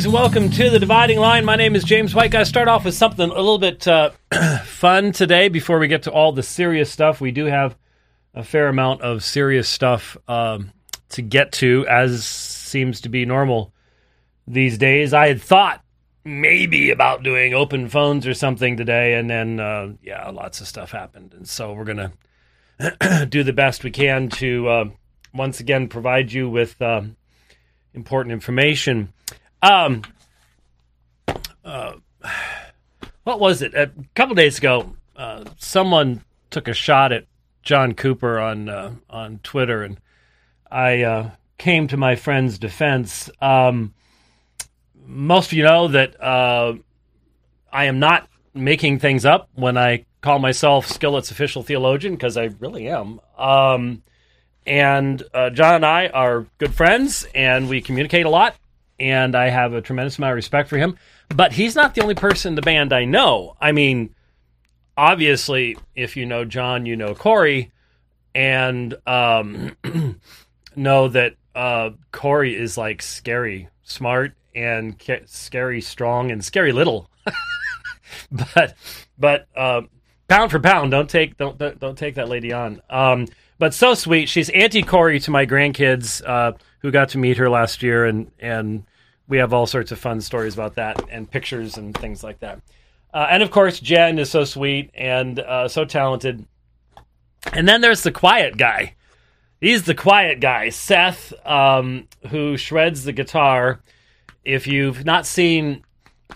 Greetings and welcome to the Dividing Line. My name is James White. Guys, start off with something a little bit uh, fun today before we get to all the serious stuff. We do have a fair amount of serious stuff um, to get to, as seems to be normal these days. I had thought maybe about doing open phones or something today, and then, uh, yeah, lots of stuff happened. And so we're to do the best we can to uh, once again provide you with um, important information. Um, uh, what was it? A couple days ago, uh, someone took a shot at John Cooper on uh, on Twitter, and I uh, came to my friend's defense. Um, most of you know that uh, I am not making things up when I call myself Skillet's official theologian because I really am. Um, and uh, John and I are good friends, and we communicate a lot and I have a tremendous amount of respect for him. But he's not the only person in the band I know. I mean, obviously, if you know John, you know Korey, and um, know that uh, Korey is like scary smart and ca- scary strong and scary little. but but uh, pound for pound, don't take don't don't, don't take that lady on. Um, but so sweet. She's Auntie Korey to my grandkids uh, who got to meet her last year, and and we have all sorts of fun stories about that and pictures and things like that. Uh, and of course, Jen is so sweet and uh, so talented. And then there's the quiet guy. He's the quiet guy, Seth, um, who shreds the guitar. If you've not seen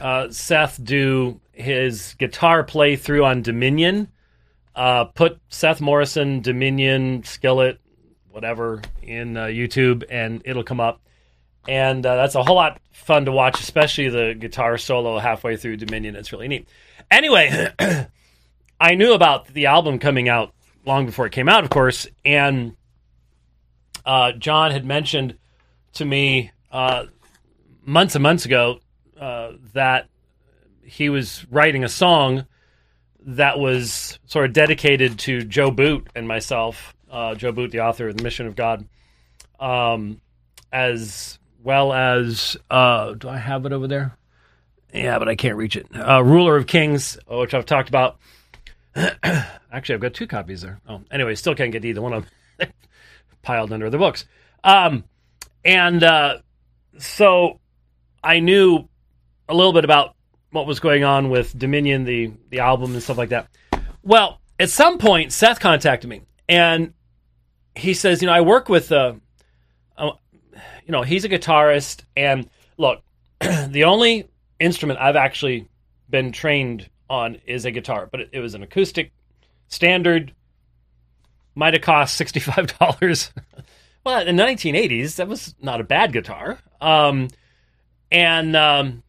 uh, Seth do his guitar playthrough on Dominion, uh, put Seth Morrison, Dominion, Skillet, whatever, in uh, YouTube, and it'll come up and uh, that's a whole lot fun to watch, especially the guitar solo halfway through Dominion. It's really neat. Anyway, I knew about the album coming out long before it came out, of course, and uh, John had mentioned to me uh, months and months ago uh, that he was writing a song that was sort of dedicated to Joe Boot and myself, uh, Joe Boot, the author of The Mission of God, um, as well as uh, do I have it over there? Yeah, but I can't reach it. Uh, Ruler of Kings, uh, which I've talked about. Actually, I've got two copies there. Oh, anyway, still can't get either one of them piled under the books. Um, and uh, so I knew a little bit about what was going on with Dominion, the the album, and stuff like that. Well, at some point, Seth contacted me, and he says, you know, I work with uh, you know, he's a guitarist. And look, the only instrument I've actually been trained on is a guitar, but it, it was an acoustic standard. Might have cost sixty five dollars. well, in the nineteen eighties, that was not a bad guitar. Um, and um,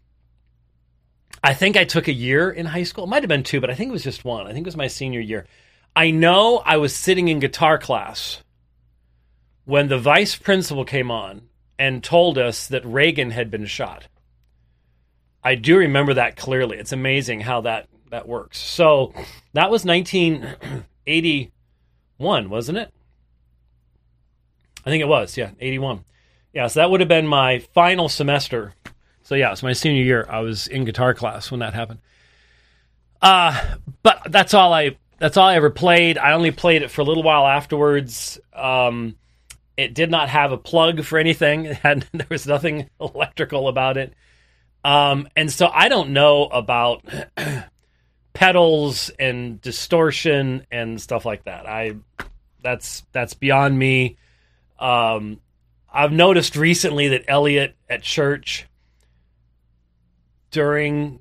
I think I took a year in high school. It might have been two, but I think it was just one. I think it was my senior year. I know I was sitting in guitar class when the vice principal came on and told us that Reagan had been shot. I do remember that clearly. It's amazing how that that works. So that was 1981, wasn't it? I think it was. Yeah, 81. Yeah, so that would have been my final semester. So yeah, it's my senior year. I was in guitar class when that happened. Uh, but that's all I that's all I ever played. I only played it for a little while afterwards. Um, it did not have a plug for anything. Had, there was nothing electrical about it. Um, and so I don't know about pedals and distortion and stuff like that. I that's that's beyond me. Um, I've noticed recently that Elliot at church during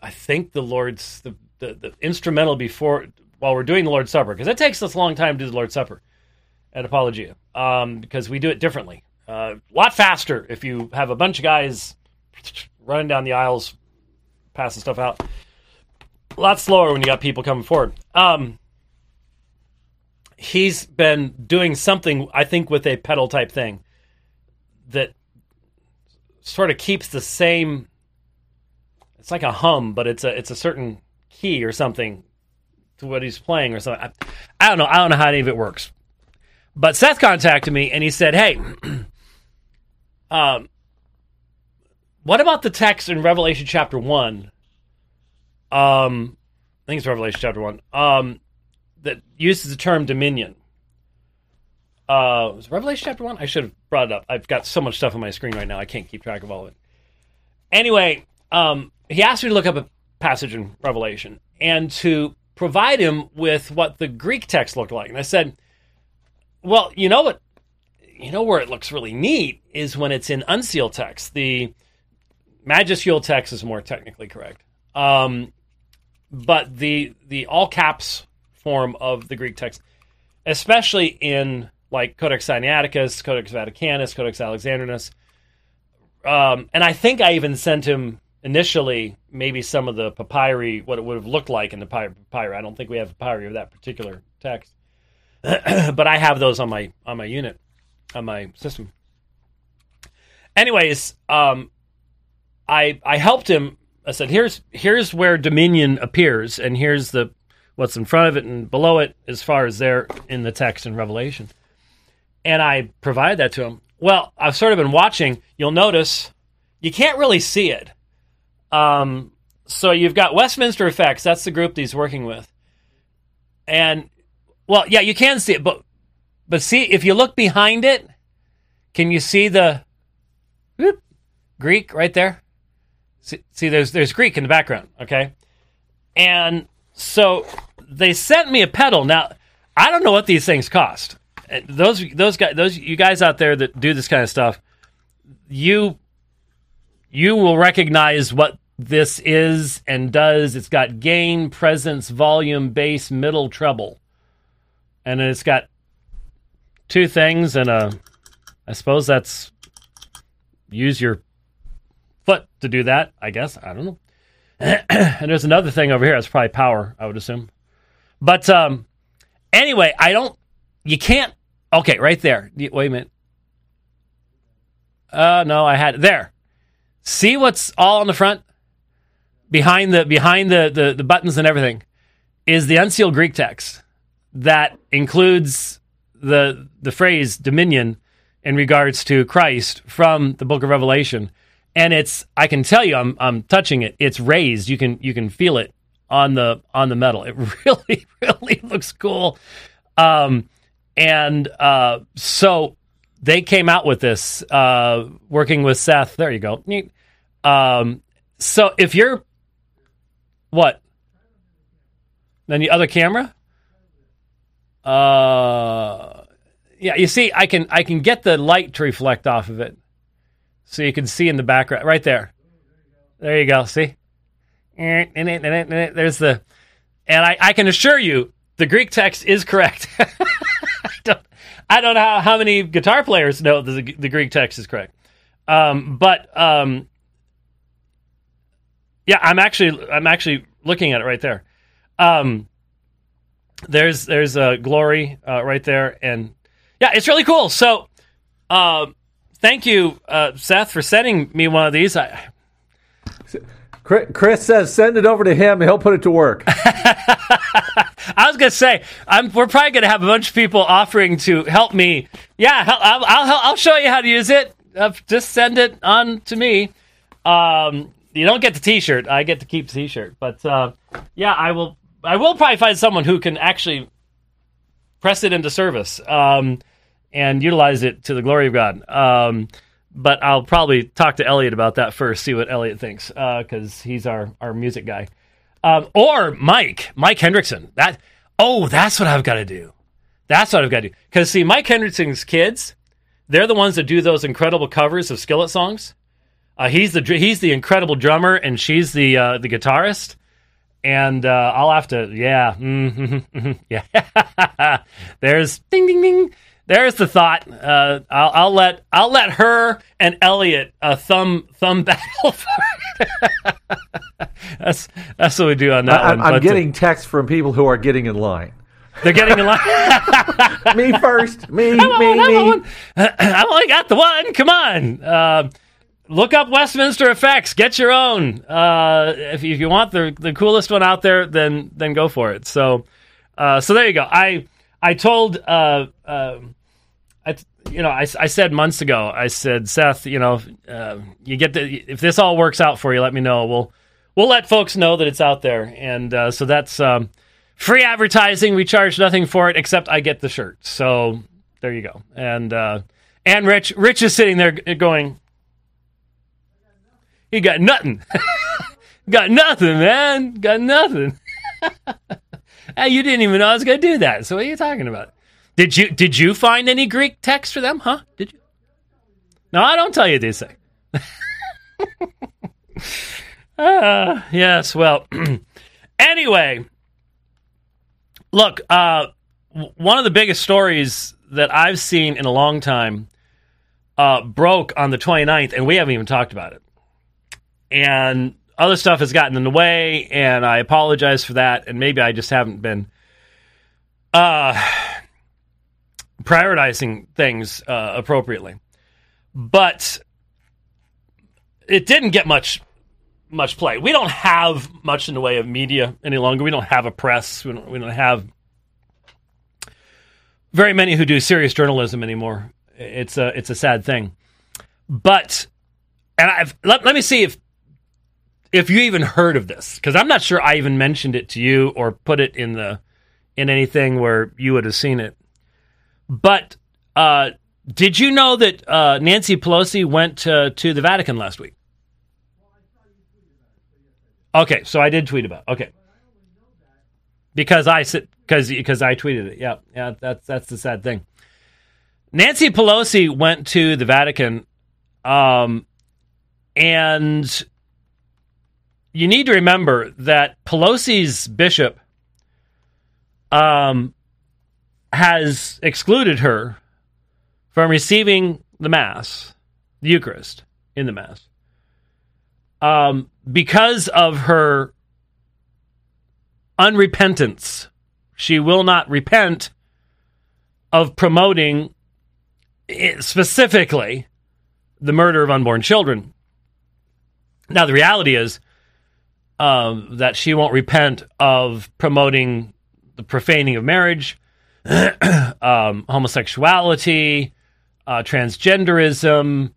I think the Lord's the, the, the instrumental before while we're doing the Lord's Supper because it takes us a long time to do the Lord's Supper at Apologia um, because we do it differently. A uh, lot faster if you have a bunch of guys running down the aisles, passing stuff out. A lot slower when you got people coming forward. Um, he's been doing something, I think, with a pedal type thing that sort of keeps the same. It's like a hum, but it's a it's a certain key or something to what he's playing or something. I, I don't know. I don't know how any of it works. But Seth contacted me and he said, "Hey, um, what about the text in Revelation chapter one? Um, I think it's Revelation chapter one. Um, that uses the term dominion. Uh, was Revelation chapter one? I should have brought it up. I've got so much stuff on my screen right now. I can't keep track of all of it. Anyway, um, he asked me to look up a passage in Revelation and to provide him with what the Greek text looked like. And I said, "Well, you know what? You know where it looks really neat is when it's in uncial text. The magisterial text is more technically correct, um, but the the all caps form of the Greek text, especially in like Codex Sinaiticus, Codex Vaticanus, Codex Alexandrinus." Um, and I think I even sent him initially maybe some of the papyri, what it would have looked like in the papyri. I don't think we have papyri of that particular text, but I have those on my on my unit, on my system. Anyways, um, I I helped him. I said, "Here's here's where Dominion appears, and here's the what's in front of it and below it, as far as there in the text in Revelation." And I provided that to him. Well, I've sort of been watching. You'll notice you can't really see it. Um, so you've got Westminster Effects. That's the group he's working with. And well, yeah, you can see it, but but see if you look behind it, can you see the whoop, Greek right there? See, see, there's there's Greek in the background. Okay, and so they sent me a pedal. Now I don't know what these things cost those those guys those you guys out there that do this kind of stuff you you will recognize what this is and does it's got gain presence volume bass middle treble and it's got two things and a i suppose that's use your foot to do that i guess i don't know and there's another thing over here that's probably power i would assume but um anyway i don't you can't Okay, right there. Wait a minute. Uh no, I had it there. See what's all on the front? Behind the behind the, the, the buttons and everything is the uncial Greek text that includes the the phrase dominion in regards to Christ from the book of Revelation. And it's I can tell you I'm I'm touching it. It's raised. You can you can feel it on the on the metal. It really really looks cool. Um and uh, so they came out with this, uh, working with Seth. There you go. Um, so if you're what? Then the other camera? Uh, yeah. You see, I can I can get the light to reflect off of it, so you can see in the background right there. There you go. See, there's the, and I, I can assure you the Greek text is correct. I don't I don't know how, how many guitar players know the, the Greek text is correct. Um, but um, yeah, I'm actually I'm actually looking at it right there. Um, there's there's a glory uh, right there, and yeah, it's really cool. So, uh, thank you, uh, Seth, for sending me one of these. I, Chris says send it over to him. He'll put it to work. I was gonna say I'm, we're probably gonna have a bunch of people offering to help me. Yeah, I'll, I'll, I'll show you how to use it. Uh, just send it on to me. Um, you don't get the T-shirt. I get to keep the T-shirt. But uh, yeah, I will. I will probably find someone who can actually press it into service um, and utilize it to the glory of God. Um, but I'll probably talk to Elliot about that first, see what Elliot thinks, because uh, he's our our music guy. Um, or Mike, Mike Hendrickson. That oh, that's what I've got to do. That's what I've got to do. Because see, Mike Hendrickson's kids, they're the ones that do those incredible covers of Skillet songs. Uh, he's the he's the incredible drummer, and she's the uh, the guitarist. And uh, I'll have to, yeah, mm-hmm, mm-hmm, yeah. There's ding ding ding there's the thought. Uh, I'll, I'll, let I'll let her and Elliot uh, thumb thumb battle. that's that's what we do on that I, one. I'm, I'm getting texts from people who are getting in line. They're getting in line. me first. Me. me. One, me. I've only got the one. Come on. Uh, look up Westminster Effects. Get your own. Uh, if, if, you want the the coolest one out there, then then go for it. So uh, so there you go. I I told uh, um, I, you know, I, I said months ago, I said, Seth, you know, uh, you get the, if this all works out for you, let me know. We'll, we'll let folks know that it's out there. And uh, so that's um, free advertising. We charge nothing for it except I get the shirt. So there you go. And, uh, and Rich, Rich is sitting there going, he got nothing. got nothing, man. Got nothing. hey, you didn't even know I was going to do that. So what are you talking about? Did you did you find any Greek text for them? Huh? Did you? No, I don't tell you these things. uh, yes. Well. anyway, look. Uh, one of the biggest stories that I've seen in a long time uh, broke on the 29th, and we haven't even talked about it. And other stuff has gotten in the way, and I apologize for that. And maybe I just haven't been uh, prioritizing things uh, appropriately. But it didn't get much much play. We don't have much in the way of media any longer. We don't have a press. We don't, we don't have very many who do serious journalism anymore. It's a it's a sad thing. But and I've let, let me see if if you even heard of this because I'm not sure I even mentioned it to you or put it in the in anything where you would have seen it. But uh, did you know that uh, Nancy Pelosi went to, to the Vatican last week? Okay, so I did tweet about. It. Okay, because I because because I tweeted it. Yeah, yeah, that's that's the sad thing. Nancy Pelosi went to the Vatican, um, and you need to remember that Pelosi's bishop um, has excluded her from receiving the Mass, the Eucharist in the Mass, um, because of her unrepentance. She will not repent of promoting specifically the murder of unborn children. Now, the reality is um, that she won't repent of promoting the profaning of marriage, um, homosexuality, uh, transgenderism,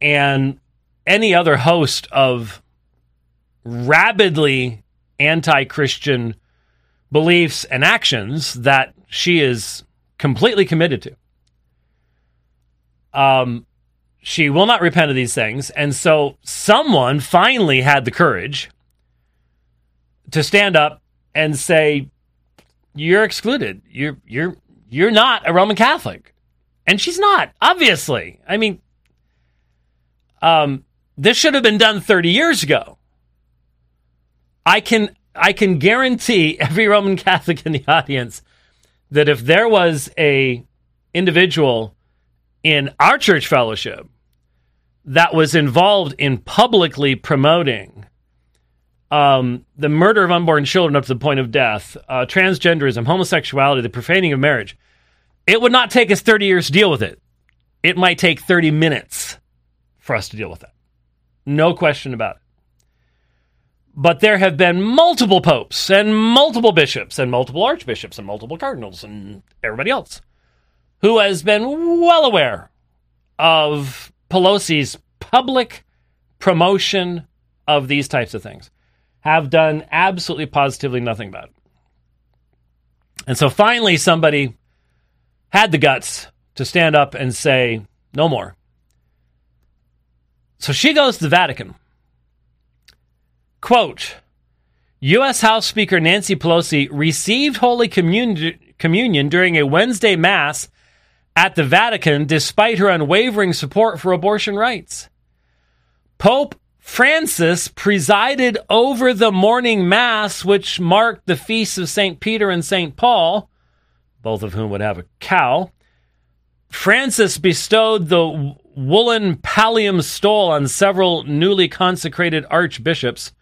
and any other host of rabidly anti Christian beliefs and actions that she is completely committed to. Um, she will not repent of these things. And so someone finally had the courage to stand up and say, you're excluded. You're you're you're not a Roman Catholic, and she's not. Obviously, I mean, um, this should have been done 30 years ago. I can I can guarantee every Roman Catholic in the audience that if there was a individual in our church fellowship that was involved in publicly promoting um, the murder of unborn children up to the point of death, uh, transgenderism, homosexuality, the profaning of marriage, it would not take us 30 years to deal with it. It might take 30 minutes for us to deal with that. No question about it. But there have been multiple popes and multiple bishops and multiple archbishops and multiple cardinals and everybody else who has been well aware of Pelosi's public promotion of these types of things have done absolutely positively nothing about it. And so finally, somebody had the guts to stand up and say, no more. So she goes to the Vatican. Quote U.S. House Speaker Nancy Pelosi received Holy Communion, communion during a Wednesday Mass at the Vatican despite her unwavering support for abortion rights. Pope Francis presided over the morning mass, which marked the feasts of St. Peter and St. Paul, both of whom would have a cow. Francis bestowed the woolen pallium stole on several newly consecrated archbishops.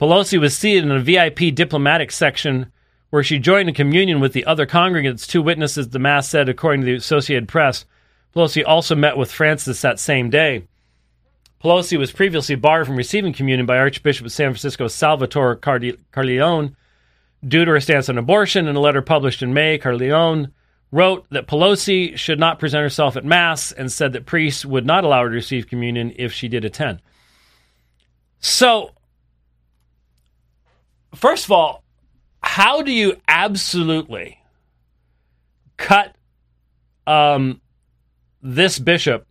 Pelosi was seated in a VIP diplomatic section where she joined in communion with the other congregants. Two witnesses, the Mass said, according to the Associated Press. Pelosi also met with Francis that same day. Pelosi was previously barred from receiving communion by Archbishop of San Francisco Salvatore Cordileone due to her stance on abortion. In a letter published in May, Cordileone wrote that Pelosi should not present herself at Mass and said that priests would not allow her to receive communion if she did attend. So, first of all, how do you absolutely cut um, this bishop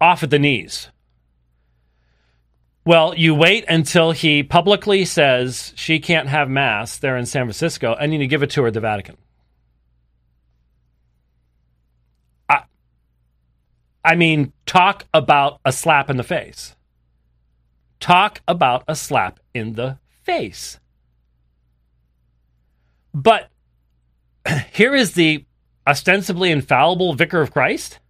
off at the knees? Well, you wait until he publicly says she can't have Mass there in San Francisco, and then you give it to her at the Vatican. I, I mean, talk about a slap in the face. Talk about a slap in the face. But here is the ostensibly infallible vicar of Christ.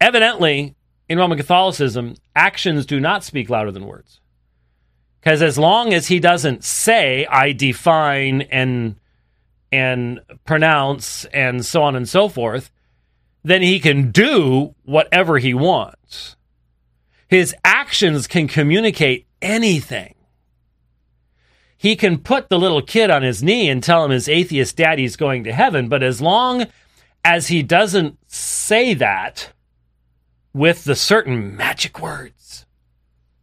Evidently, in Roman Catholicism, actions do not speak louder than words. Because as long as he doesn't say, I define and and pronounce and so on and so forth, then he can do whatever he wants. His actions can communicate anything. He can put the little kid on his knee and tell him his atheist daddy's going to heaven, but as long as he doesn't say that, with the certain magic words,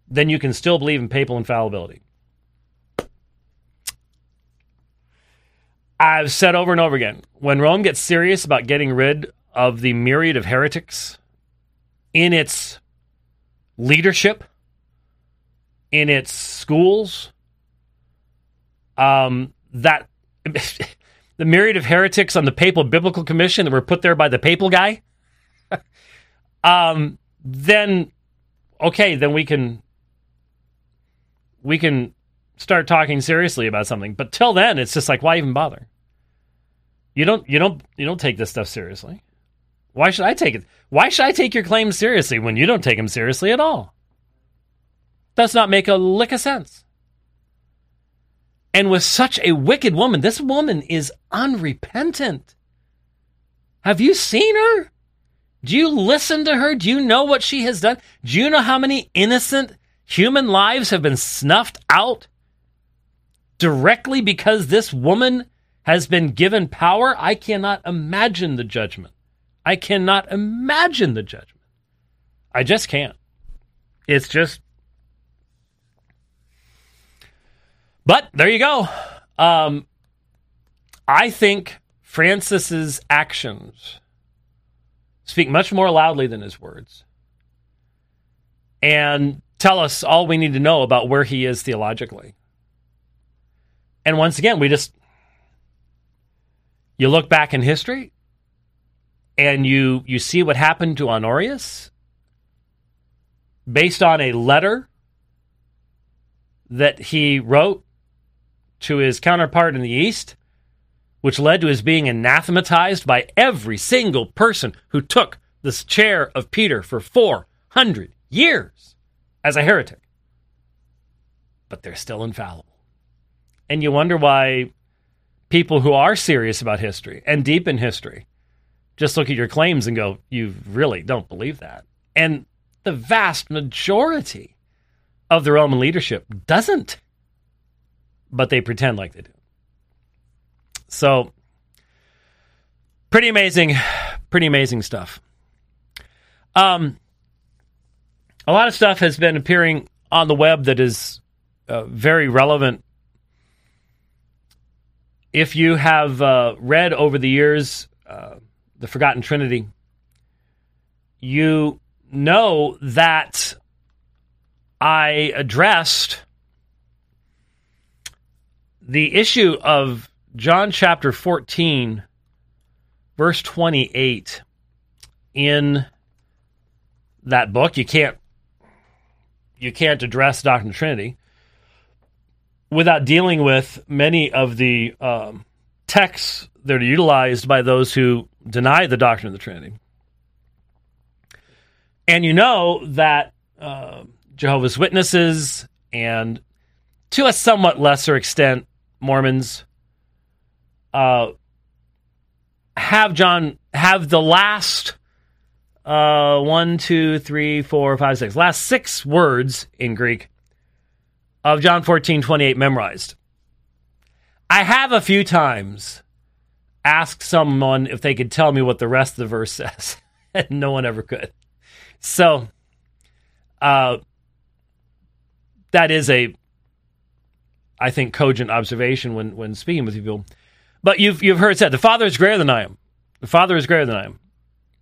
then you can still believe in papal infallibility. I've said over and over again when Rome gets serious about getting rid of the myriad of heretics in its leadership, in its schools, um, that the myriad of heretics on the Papal Biblical Commission that were put there by the papal guy um, then okay, then we can we can start talking seriously about something. But till then, it's just like why even bother? You don't you don't you don't take this stuff seriously. Why should I take it? Why should I take your claims seriously when you don't take them seriously at all? Does not make a lick of sense. And with such a wicked woman, this woman is unrepentant. Have you seen her? Do you listen to her? Do you know what she has done? Do you know how many innocent human lives have been snuffed out directly because this woman has been given power? I cannot imagine the judgment. I cannot imagine the judgment. I just can't. It's just. But there you go. Um, I think Francis's actions speak much more loudly than his words, and tell us all we need to know about where he is theologically. And once again, we just you look back in history and you you see what happened to Honorius based on a letter that he wrote to his counterpart in the East which led to his being anathematized by every single person who took the chair of Peter for 400 years as a heretic. But they're still infallible. And you wonder why people who are serious about history and deep in history just look at your claims and go, you really don't believe that. And the vast majority of the Roman leadership doesn't, but they pretend like they do. So, pretty amazing, pretty amazing stuff. Um, a lot of stuff has been appearing on the web that is uh, very relevant. If you have uh, read over the years uh, the Forgotten Trinity, you know that I addressed the issue of John chapter 14, verse 28 in that book. You can't you can't address Doctrine of Trinity without dealing with many of the um, texts that are utilized by those who deny the doctrine of the Trinity. And you know that uh, Jehovah's Witnesses and to a somewhat lesser extent Mormons uh, have John have the last uh, one, two, three, four, five, six, last six words in Greek of John 14, 28 memorized. I have a few times asked someone if they could tell me what the rest of the verse says, and no one ever could. So, uh, that is a, I think, cogent observation when when speaking with people. But you've you've heard said the Father is greater than I am. The Father is greater than I am.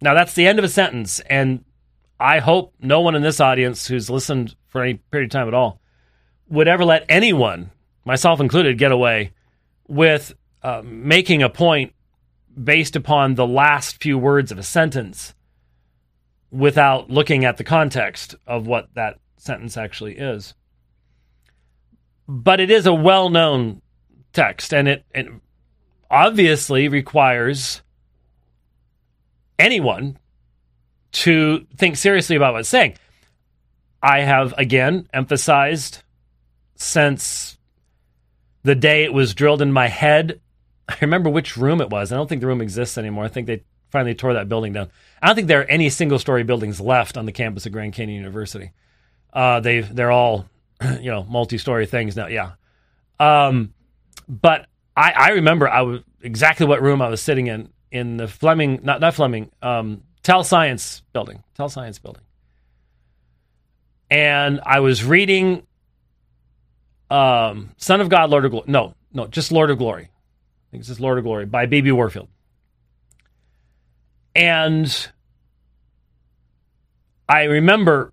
Now that's the end of a sentence, and I hope no one in this audience who's listened for any period of time at all would ever let anyone, myself included, get away with uh, making a point based upon the last few words of a sentence without looking at the context of what that sentence actually is. But it is a well known text, and it, it obviously requires anyone to think seriously about what's saying. I have again emphasized since the day it was drilled in my head. I remember which room it was. I don't think the room exists anymore. I think they finally tore that building down. I don't think there are any single story buildings left on the campus of Grand Canyon University. Uh, they they're all you know multi story things now. Yeah, um, but I, I remember I was exactly what room I was sitting in in the Fleming not not Fleming um, Tel Science building Tel Science building, and I was reading um, Son of God, Lord of Glory. No, no, just Lord of Glory. I think it's just Lord of Glory by B.B. Warfield. And I remember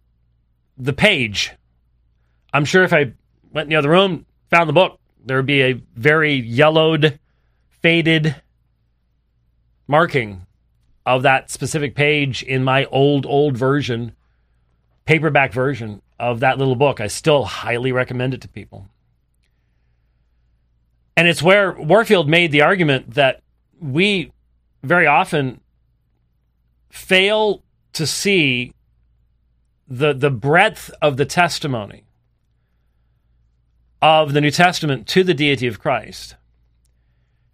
the page. I'm sure if I went in the other room, found the book, there would be a very yellowed, faded marking of that specific page in my old, old version, paperback version of that little book. I still highly recommend it to people. And it's where Warfield made the argument that we very often fail to see the the breadth of the testimony of the New Testament to the deity of Christ.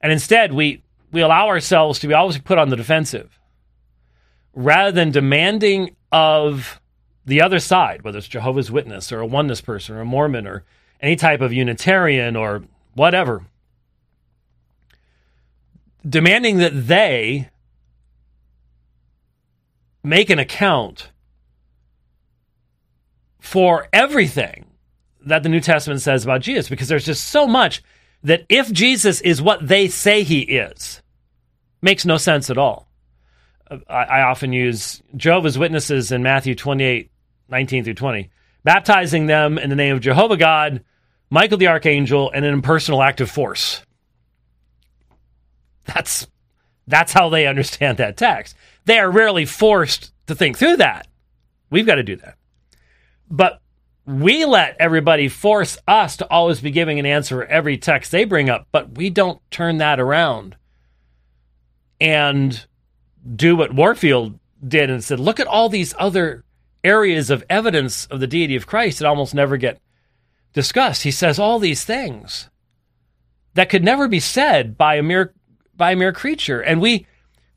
And instead we we allow ourselves to be always put on the defensive rather than demanding of the other side, whether it's Jehovah's Witness or a oneness person or a Mormon or any type of Unitarian or whatever, demanding that they make an account for everything that the New Testament says about Jesus because there's just so much that if Jesus is what they say he is, makes no sense at all. I, I often use Jehovah's Witnesses in Matthew 28 19 through 20, baptizing them in the name of Jehovah God, Michael the Archangel, and an impersonal act of force. That's that's how they understand that text. They are rarely forced to think through that. We've got to do that. But we let everybody force us to always be giving an answer for every text they bring up, but we don't turn that around and do what Warfield did and said, look at all these other areas of evidence of the deity of Christ that almost never get discussed. He says all these things that could never be said by a mere by a mere creature. And we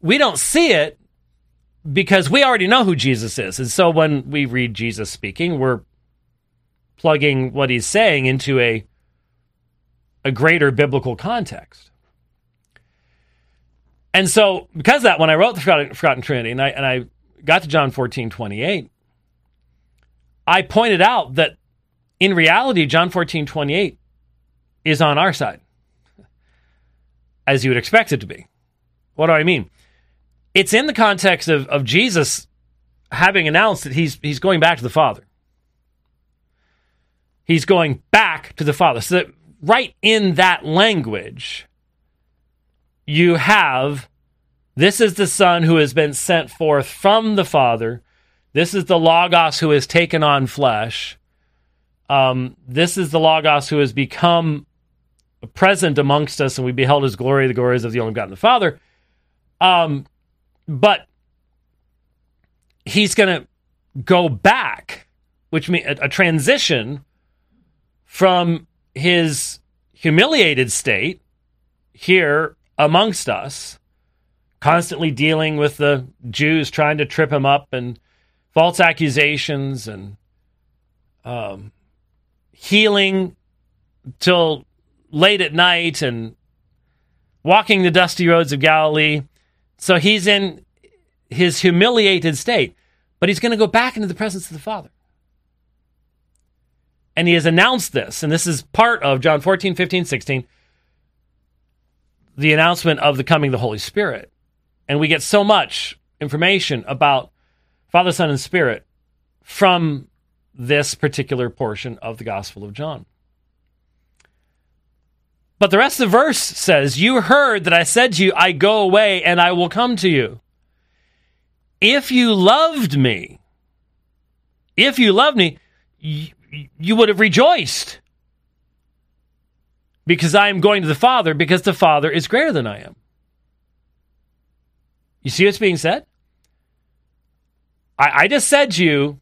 we don't see it because we already know who Jesus is. And so when we read Jesus speaking, we're plugging what he's saying into a a greater biblical context. And so because of that, when I wrote the Forgotten, Forgotten Trinity and I and I got to John 14, 28, I pointed out that in reality, John 14, 28 is on our side, as you would expect it to be. What do I mean? It's in the context of, of Jesus having announced that he's, he's going back to the Father. He's going back to the Father. So that right in that language, you have this is the Son who has been sent forth from the Father. This is the Logos who has taken on flesh. Um, this is the Logos who has become present amongst us, and we beheld his glory, the glories of the only God the Father. Um, but he's going to go back, which means a, a transition from his humiliated state here amongst us, constantly dealing with the Jews trying to trip him up and false accusations and um, healing till late at night and walking the dusty roads of Galilee. So he's in his humiliated state, but he's going to go back into the presence of the Father. And he has announced this, and this is part of John 14, 15, 16, the announcement of the coming of the Holy Spirit. And we get so much information about Father, Son, and Spirit from this particular portion of the Gospel of John. But the rest of the verse says, You heard that I said to you, I go away and I will come to you. If you loved me, if you loved me, you, would have rejoiced because I am going to the Father, because the Father is greater than I am. You see what's being said? I, I just said to you,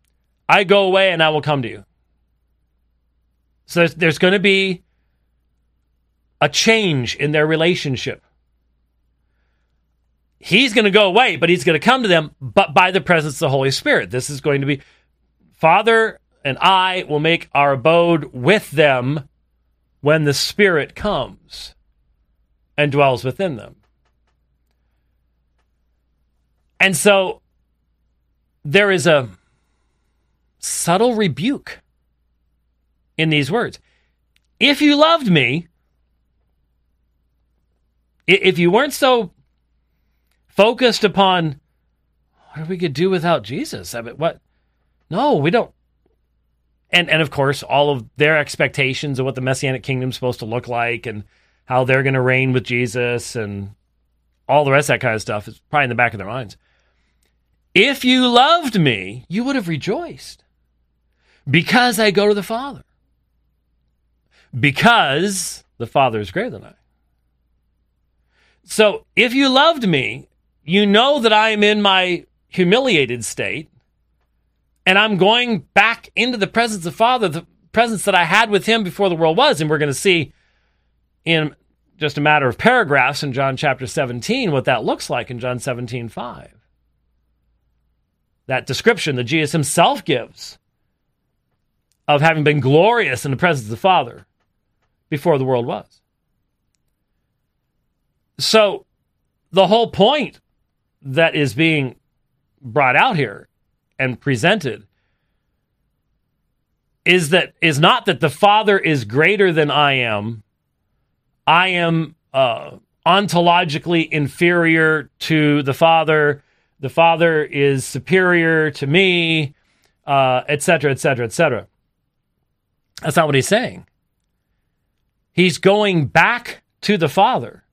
I go away and I will come to you. So there's, there's going to be a change in their relationship. He's going to go away, but he's going to come to them, but by the presence of the Holy Spirit. This is going to be Father and I will make our abode with them when the Spirit comes and dwells within them. And so there is a subtle rebuke in these words. If you loved me, if you weren't so focused upon what we could do without Jesus, I mean, what? No, we don't. And and of course, all of their expectations of what the messianic kingdom is supposed to look like, and how they're going to reign with Jesus, and all the rest of that kind of stuff is probably in the back of their minds. If you loved me, you would have rejoiced because I go to the Father. Because the Father is greater than I. So if you loved me, you know that I am in my humiliated state and I'm going back into the presence of Father, the presence that I had with him before the world was. And we're going to see in just a matter of paragraphs in John chapter 17 what that looks like in John 17 5 that description that Jesus himself gives of having been glorious in the presence of the Father before the world was. So, the whole point that is being brought out here and presented is that is not that the Father is greater than I am. I am uh, ontologically inferior to the Father the father is superior to me, etc., etc., etc. That's not what he's saying. He's going back to the Father.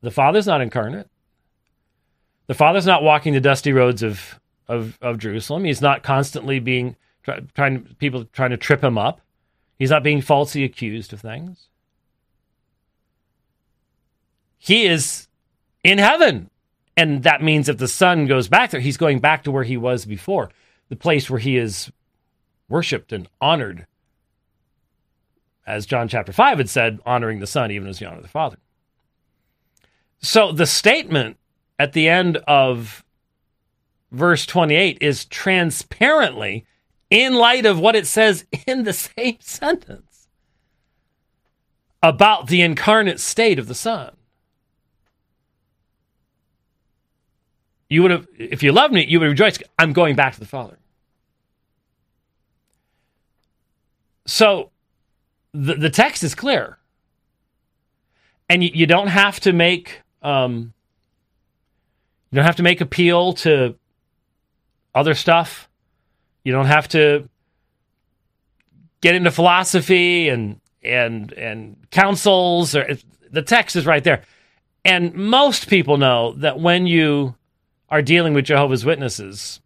The Father's not incarnate. The Father's not walking the dusty roads of, of, of Jerusalem. He's not constantly being try, trying people trying to trip him up. He's not being falsely accused of things. He is in heaven and that means if the son goes back there, he's going back to where he was before, the place where he is worshiped and honored. As John chapter 5 had said, honoring the Son even as you honor the Father. So the statement at the end of verse 28 is transparently in light of what it says in the same sentence about the incarnate state of the Son. You would have, if you loved me, you would rejoice. I'm going back to the Father. So the, the text is clear. And you, you don't have to make um, you don't have to make appeal to other stuff. You don't have to get into philosophy and and and councils or the text is right there. And most people know that when you are dealing with Jehovah's Witnesses,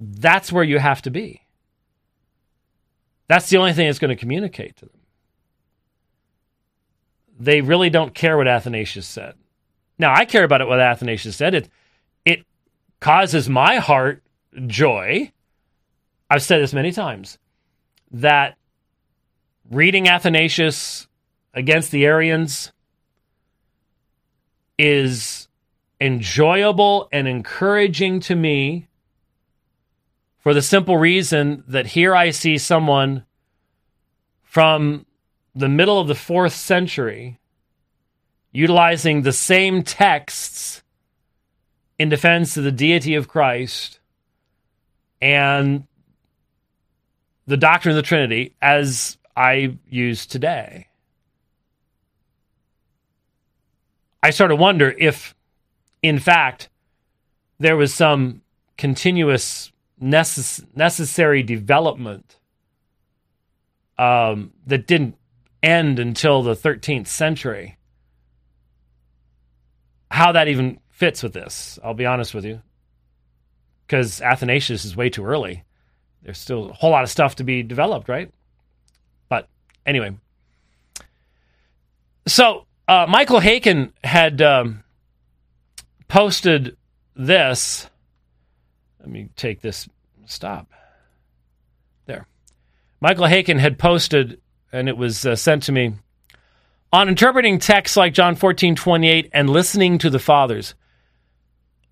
that's where you have to be. That's the only thing that's going to communicate to them. They really don't care what Athanasius said. Now, I care about it what Athanasius said. It it causes my heart joy. I've said this many times that reading Athanasius against the Arians is enjoyable and encouraging to me for the simple reason that here I see someone from the middle of the fourth century utilizing the same texts in defense of the deity of Christ and the doctrine of the Trinity as I use today. I sort of wonder if, in fact, there was some continuous necess- necessary development um, that didn't end until the 13th century. How that even fits with this, I'll be honest with you. Because Athanasius is way too early. There's still a whole lot of stuff to be developed, right? But anyway. So, uh, Michael Haykin had um, posted this. Let me take this stop. There. Michael Haykin had posted, and it was uh, sent to me on interpreting texts like John 14 28 and listening to the fathers.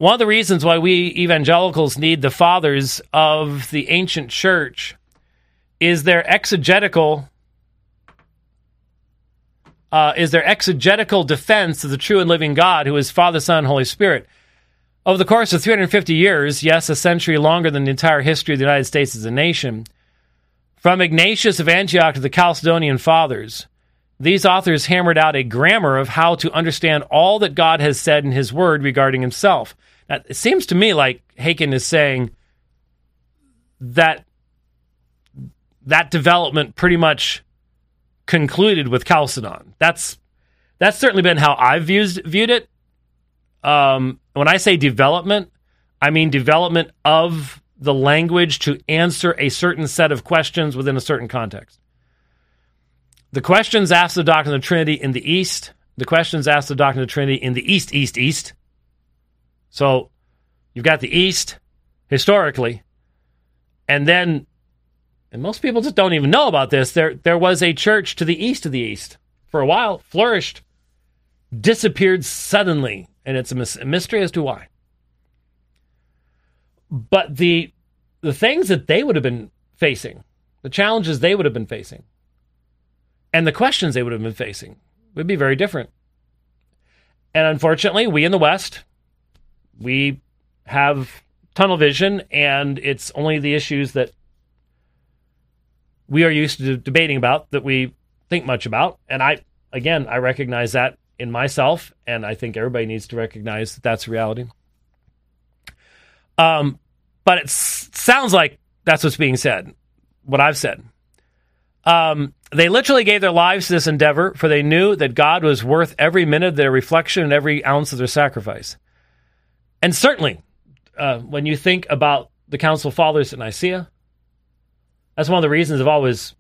One of the reasons why we evangelicals need the fathers of the ancient church is their exegetical uh, is their exegetical defense of the true and living God, who is Father, Son, Holy Spirit. Over the course of 350 years, yes, a century longer than the entire history of the United States as a nation, from Ignatius of Antioch to the Chalcedonian Fathers, these authors hammered out a grammar of how to understand all that God has said in His Word regarding Himself. It seems to me like Haykin is saying that that development pretty much concluded with Chalcedon. That's that's certainly been how I've viewed viewed it. Um, when I say development, I mean development of the language to answer a certain set of questions within a certain context. The questions asked the doctrine of the Trinity in the East, the questions asked the doctrine of the Trinity in the East, East, East. So you've got the East historically, and then and most people just don't even know about this. There, there was a church to the east of the east for a while, flourished, disappeared suddenly, and it's a, mystery as to why. But the the things that they would have been facing, the challenges they would have been facing, and the questions they would have been facing would be very different. And unfortunately, we in the West, we have tunnel vision, and it's only the issues that we are used to debating about that we think much about. And I, again, I recognize that in myself, and I think everybody needs to recognize that that's reality. Um, but it sounds like that's what's being said, what I've said. Um, they literally gave their lives to this endeavor, for they knew that God was worth every minute of their reflection and every ounce of their sacrifice. And certainly, uh, when you think about the Council Fathers at Nicaea, that's one of the reasons I've always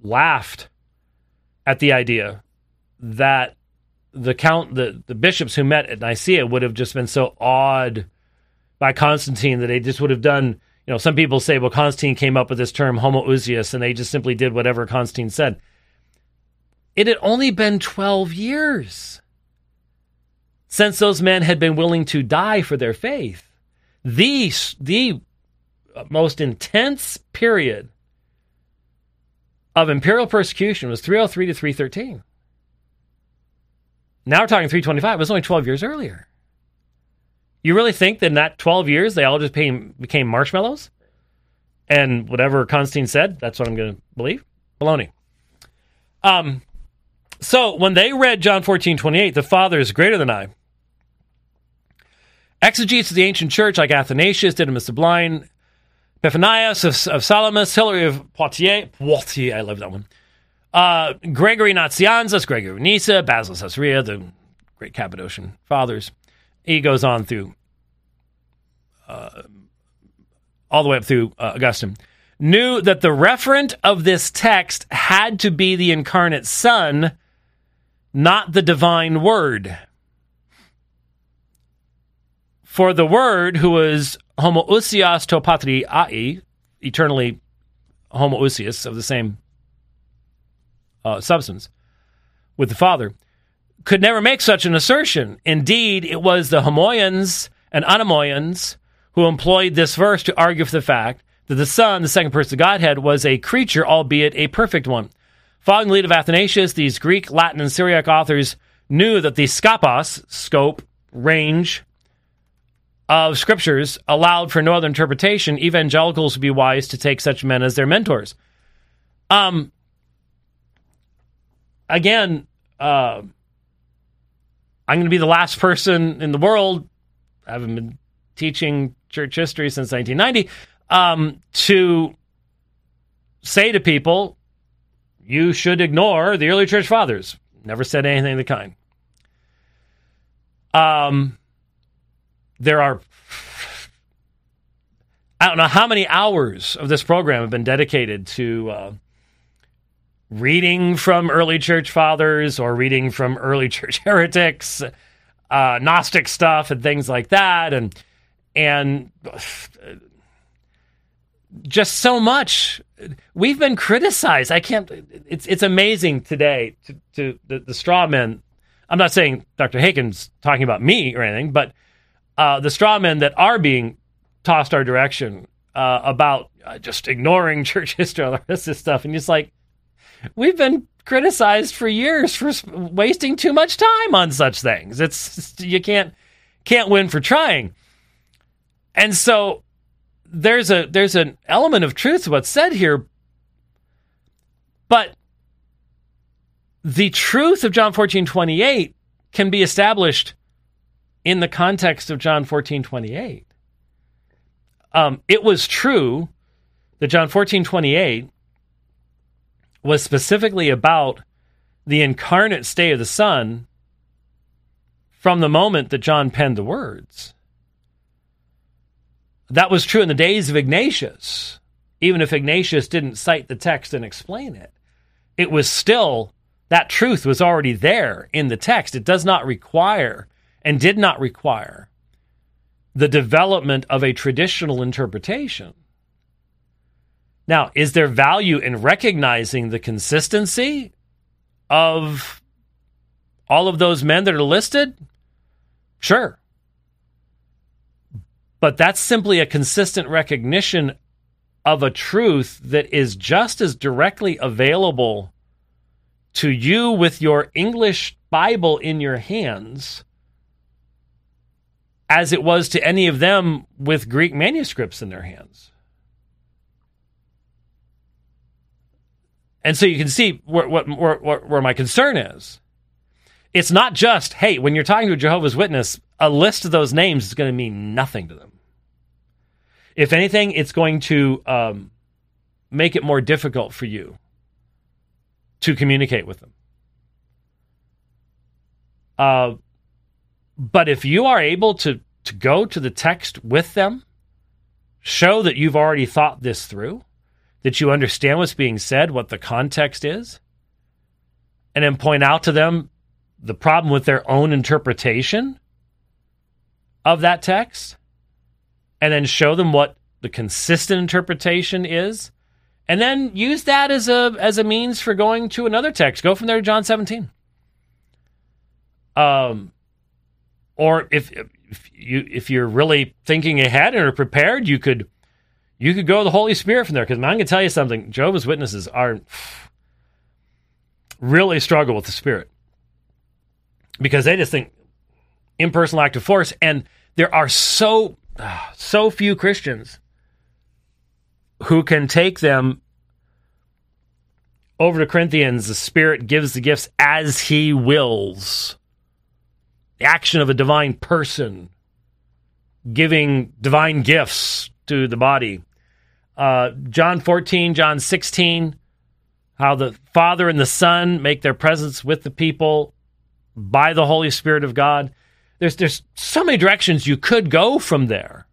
laughed at the idea that the count the, the bishops who met at Nicaea would have just been so awed by Constantine that they just would have done you know some people say well Constantine came up with this term homoousios and they just simply did whatever Constantine said. It had only been 12 years since those men had been willing to die for their faith the the most intense period of imperial persecution was 303 to 313. Now we're talking 325. It was only 12 years earlier. You really think that in that 12 years they all just became, became marshmallows? And whatever Constantine said, that's what I'm going to believe? Baloney. Um, so when they read John 14, 28, the Father is greater than I. Exegetes of the ancient church like Athanasius, Didymus the Blind, Epiphanius of, of Salamis, Hilary of Poitiers, Poitiers, I love that one. Uh, Gregory Nazianzus, Gregory of Nyssa, Basil Caesarea, the great Cappadocian fathers. He goes on through uh, all the way up through uh, Augustine. Knew that the referent of this text had to be the incarnate Son, not the divine Word. For the Word, who was homoousios to patri ai, eternally homoousios of the same uh, substance with the Father, could never make such an assertion. Indeed, it was the homoians and anomoians who employed this verse to argue for the fact that the Son, the second person of Godhead, was a creature, albeit a perfect one. Following the lead of Athanasius, these Greek, Latin, and Syriac authors knew that the skopos, scope, range of scriptures allowed for no other interpretation, evangelicals would be wise to take such men as their mentors. Um, again, uh, I'm going to be the last person in the world. I haven't been teaching church history since 1990 um, to say to people, you should ignore the early church fathers. Never said anything of the kind. Um, there are, I don't know how many hours of this program have been dedicated to uh, reading from early church fathers or reading from early church heretics, uh, Gnostic stuff, and things like that, and and just so much. We've been criticized. I can't. It's it's amazing today to, to the, the straw men. I'm not saying Dr. Haykin's talking about me or anything, but uh, the straw men that are being tossed our direction uh, about uh, just ignoring church history, all this stuff, and just like we've been criticized for years for wasting too much time on such things. It's you can't can't win for trying, and so there's a there's an element of truth to what's said here, but the truth of John 14, 28 can be established in the context of John 14, 28. Um, it was true that John 14, 28 was specifically about the incarnate stay of the Son from the moment that John penned the words. That was true in the days of Ignatius, even if Ignatius didn't cite the text and explain it. It was still, that truth was already there in the text. It does not require and did not require the development of a traditional interpretation. Now, is there value in recognizing the consistency of all of those men that are listed? Sure. But that's simply a consistent recognition of a truth that is just as directly available to you with your English Bible in your hands as it was to any of them with Greek manuscripts in their hands. And so you can see where, where, where, where my concern is. It's not just, hey, when you're talking to a Jehovah's Witness, a list of those names is going to mean nothing to them. If anything, it's going to um, make it more difficult for you to communicate with them. Uh, but if you are able to, to go to the text with them, show that you've already thought this through, that you understand what's being said, what the context is, and then point out to them the problem with their own interpretation of that text, and then show them what the consistent interpretation is, and then use that as a as a means for going to another text. Go from there to John 17. Um, or if if you if you're really thinking ahead and are prepared, you could you could go the Holy Spirit from there. Because I'm going to tell you something: Jehovah's Witnesses are really struggle with the Spirit because they just think impersonal active force, and there are so so few Christians who can take them over to Corinthians. The Spirit gives the gifts as He wills action of a divine person giving divine gifts to the body. Uh, John 14, John 16, how the Father and the Son make their presence with the people by the Holy Spirit of God. There's, there's so many directions you could go from there.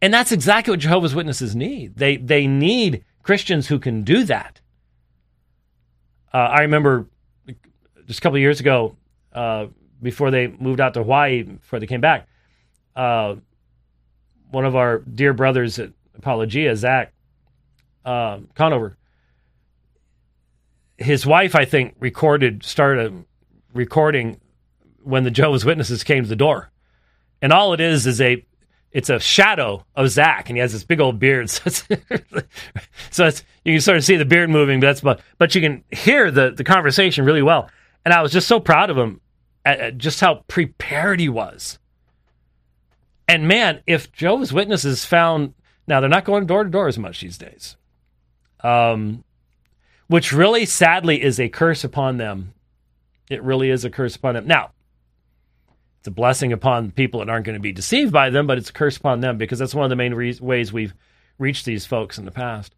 And that's exactly what Jehovah's Witnesses need. They, they need Christians who can do that. Uh, I remember just a couple years ago, uh, before they moved out to Hawaii, before they came back, uh, one of our dear brothers at Apologia, Zach uh, Conover, his wife, I think, recorded, started recording when the Jehovah's Witnesses came to the door. And all it is is a it's a shadow of Zach, and he has this big old beard. So it's, so it's you can sort of see the beard moving, but that's but but you can hear the the conversation really well. And I was just so proud of him at, just how prepared he was. And man, if Jehovah's Witnesses found now they're not going door to door as much these days, um, which really sadly is a curse upon them. It really is a curse upon them. Now, it's a blessing upon people that aren't going to be deceived by them, but it's a curse upon them because that's one of the main re- ways we've reached these folks in the past.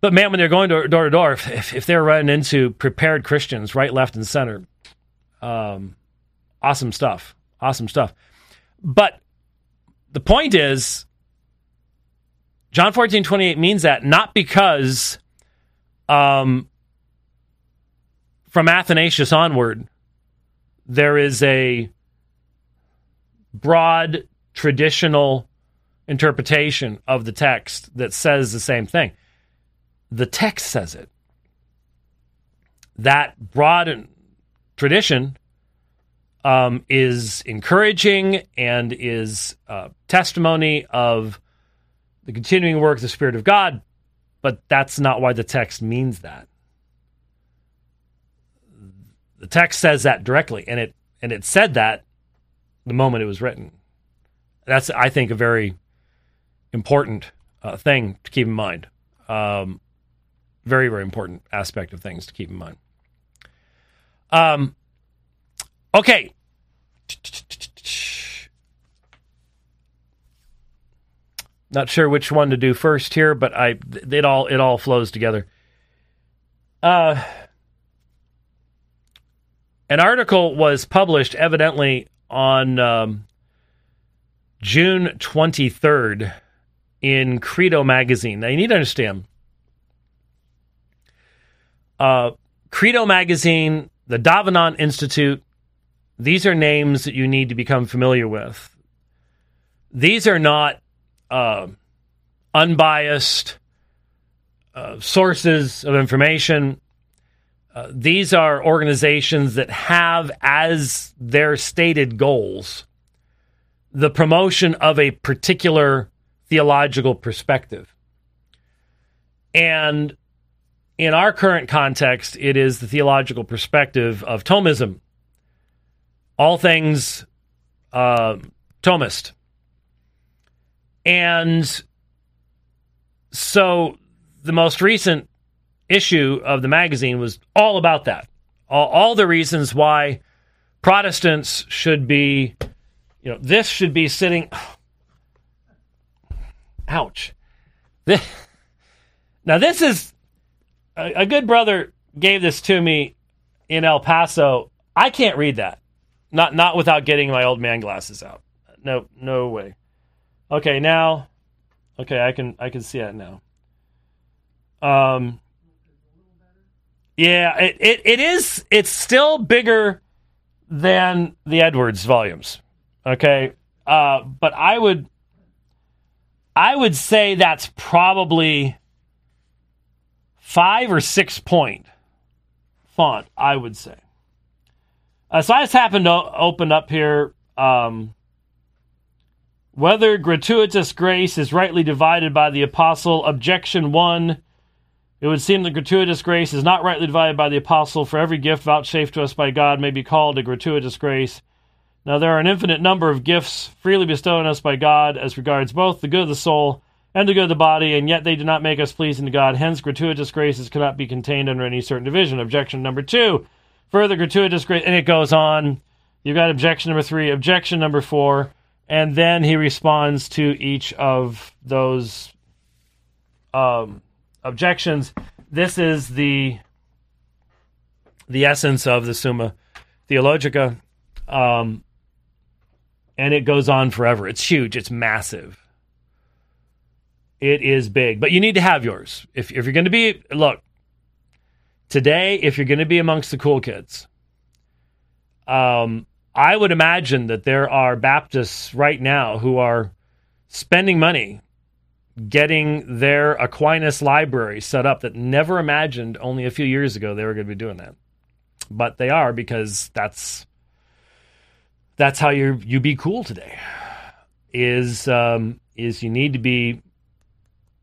But man, when they're going door, door to door, if, if they're running into prepared Christians, right, left, and center, um, awesome stuff. Awesome stuff. But the point is, John 14, 28 means that not because um, from Athanasius onward, there is a broad traditional interpretation of the text that says the same thing. The text says it. That broad tradition um, is encouraging and is uh, testimony of the continuing work of the Spirit of God, but that's not why the text means that. The text says that directly, and it and it said that the moment it was written. That's, I think, a very important uh, thing to keep in mind. Um, very, very important aspect of things to keep in mind. Um, okay. Not sure which one to do first here, but I it all it all flows together. Uh, an article was published evidently on um, June 23rd in Credo magazine. Now, you need to understand uh, Credo magazine, the Davenant Institute, these are names that you need to become familiar with. These are not uh, unbiased uh, sources of information. Uh, these are organizations that have as their stated goals the promotion of a particular theological perspective. And in our current context, it is the theological perspective of Thomism. All things uh, Thomist. And so the most recent issue of the magazine was all about that. All, all the reasons why Protestants should be, you know, this should be sitting. Ouch. This, now, this is a, a good brother gave this to me in El Paso. I can't read that. Not not without getting my old man glasses out. No, no way. Okay, now okay, I can I can see it now. Um yeah, it, it, it is. It's still bigger than the Edwards volumes. Okay, uh, but I would, I would say that's probably five or six point font. I would say. Uh, so I just happened to open up here. Um, whether gratuitous grace is rightly divided by the apostle. Objection one it would seem that gratuitous grace is not rightly divided by the apostle, for every gift vouchsafed to us by God may be called a gratuitous grace. Now there are an infinite number of gifts freely bestowed on us by God as regards both the good of the soul and the good of the body, and yet they do not make us pleasing to God. Hence, gratuitous graces cannot be contained under any certain division. Objection number two. Further, gratuitous grace, and it goes on. You've got objection number three, objection number four, and then he responds to each of those um, objections. This is the the essence of the Summa Theologica, um, and it goes on forever. It's huge. It's massive. It is big, but you need to have yours if if you're going to be look today. If you're going to be amongst the cool kids, um, I would imagine that there are Baptists right now who are spending money getting their Aquinas library set up that never imagined only a few years ago they were going to be doing that. But they are because that's that's how you you be cool today. Is um, is you need to be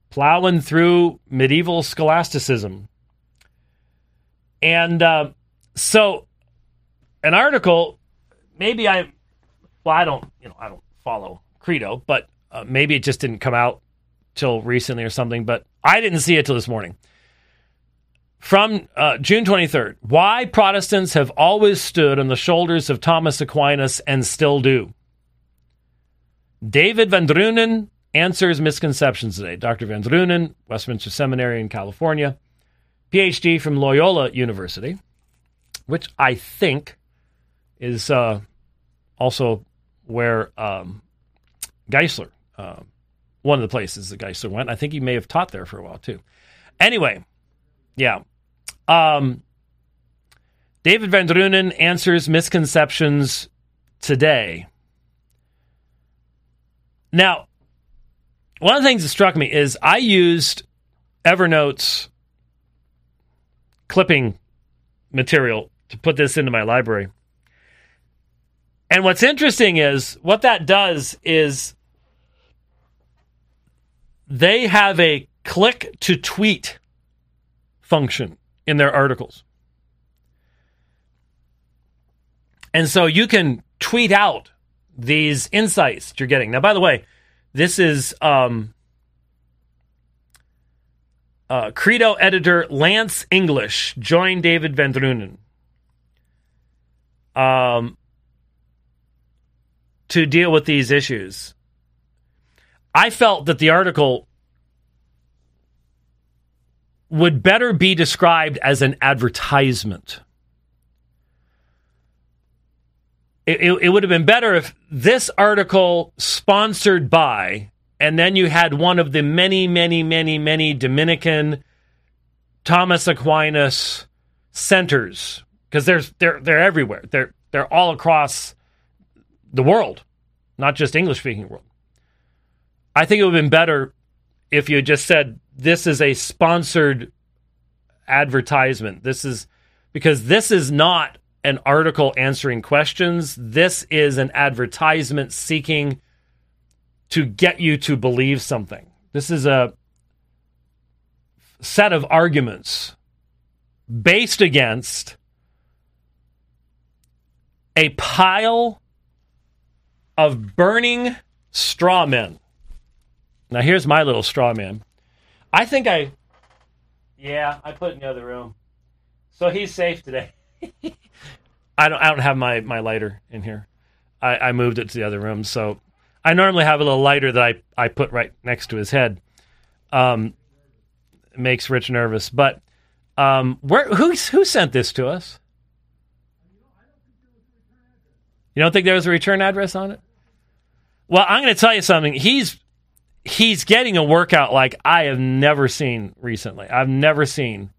plowing through medieval scholasticism, and uh, so an article. Maybe I, well, I don't, you know, I don't follow Credo, but uh, maybe it just didn't come out till recently or something. But I didn't see it till this morning. From uh, June 23rd, why Protestants have always stood on the shoulders of Thomas Aquinas and still do. David VanDrunen answers misconceptions today. Dr. VanDrunen, Westminster Seminary in California, PhD from Loyola University, which I think is uh, also where um, Geisler, uh, one of the places that Geisler went. I think he may have taught there for a while too. Anyway, yeah. Um, David VanDrunen answers misconceptions today. Now, one of the things that struck me is I used Evernote's clipping material to put this into my library. And what's interesting is what that does is they have a click to tweet function in their articles. And so you can tweet out these insights that you're getting. Now, by the way, this is um, uh, Credo editor Lance English joined David VanDrunen um, to deal with these issues. I felt that the article would better be described as an advertisement. It, it, it, would have been better if this article sponsored by, and then you had one of the many, many, many, many Dominican Thomas Aquinas centers because they're they're everywhere. They're they're all across the world, not just English speaking world. I think it would have been better if you just said this is a sponsored advertisement. This is because this is not an article answering questions. This is an advertisement seeking to get you to believe something. This is a set of arguments based against a pile of burning straw men. Now, here's my little straw man. I think I, yeah, I put in the other room. So he's safe today. I don't, I don't have my, my lighter in here. I, I moved it to the other room. So I normally have a little lighter that I, I put right next to his head. Um, makes Rich nervous. But um, where who who sent this to us? You don't think there was a return address on it? Well, I'm going to tell you something. He's he's getting a workout like I have never seen recently. I've never seen.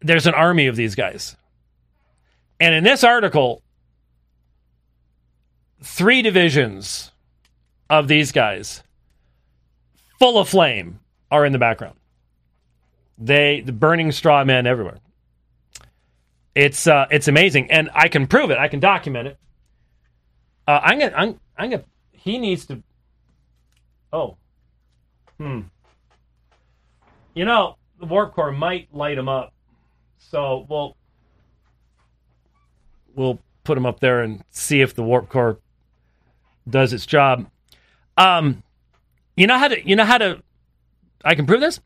There's an army of these guys. And in this article, three divisions of these guys, full of flame, are in the background. They, the burning straw men everywhere. It's uh, it's amazing, and I can prove it. I can document it. Uh, I'm gonna, I'm, I'm gonna. He needs to Oh. Hmm. You know, the warp core might light him up. So we'll we'll put him up there and see if the warp core does its job. Um you know how to you know how to I can prove this?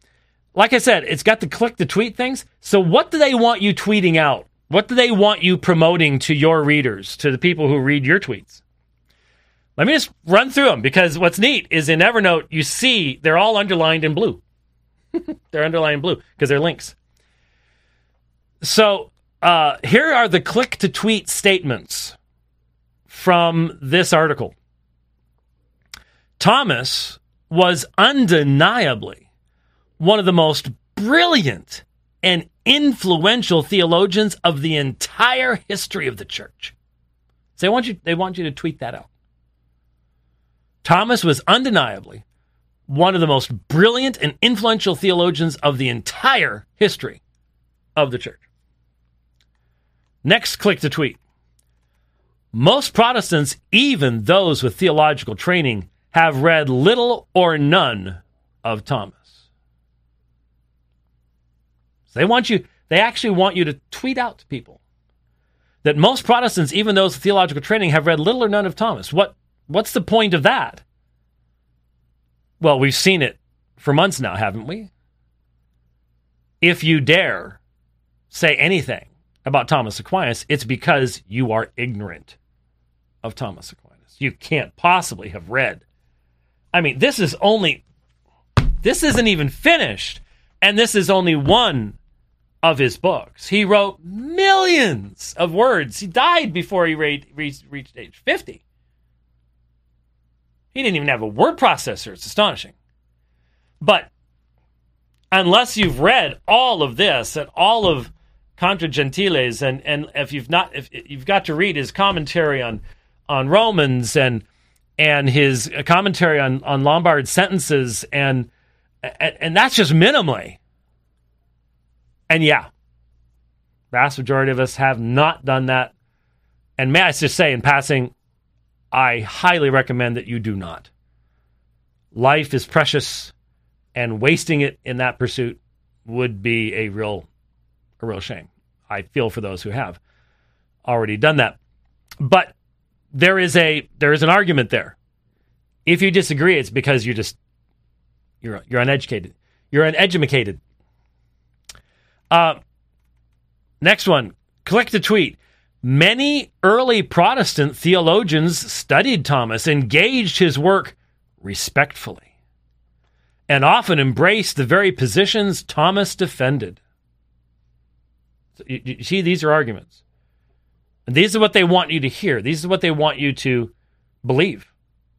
Like I said, it's got the click the tweet things. So what do they want you tweeting out? What do they want you promoting to your readers, to the people who read your tweets? Let me just run through them because what's neat is in Evernote, you see they're all underlined in blue. they're underlined in blue because they're links. So uh, here are the click to tweet statements from this article. Thomas was undeniably one of the most brilliant and influential theologians of the entire history of the church. So they want you they want you to tweet that out. Thomas was undeniably one of the most brilliant and influential theologians of the entire history of the church. Next, click to tweet. Most Protestants, even those with theological training, have read little or none of Thomas. They want you, they actually want you to tweet out to people that most Protestants, even those with theological training, have read little or none of Thomas. What what's the point of that? Well, we've seen it for months now, haven't we? If you dare say anything about Thomas Aquinas, it's because you are ignorant of Thomas Aquinas. You can't possibly have read. I mean, this is only this isn't even finished, and this is only one of his books. He wrote millions of words. He died before he reached, reached age 50. He didn't even have a word processor. It's astonishing. But unless you've read all of this and all of Contra Gentiles, and, and if you've not, if you've got to read his commentary on on Romans and and his commentary on on Lombard sentences, and and, and that's just minimally. And yeah, vast majority of us have not done that. And may I just say in passing, I highly recommend that you do not. Life is precious, and wasting it in that pursuit would be a real, a real shame. I feel for those who have already done that. But there is a there is an argument there. If you disagree, it's because you just you're you're uneducated. You're uneducated. Uh, next one. Click the tweet. Many early Protestant theologians studied Thomas, engaged his work respectfully, and often embraced the very positions Thomas defended. You, you see, these are arguments. And these are what they want you to hear. These are what they want you to believe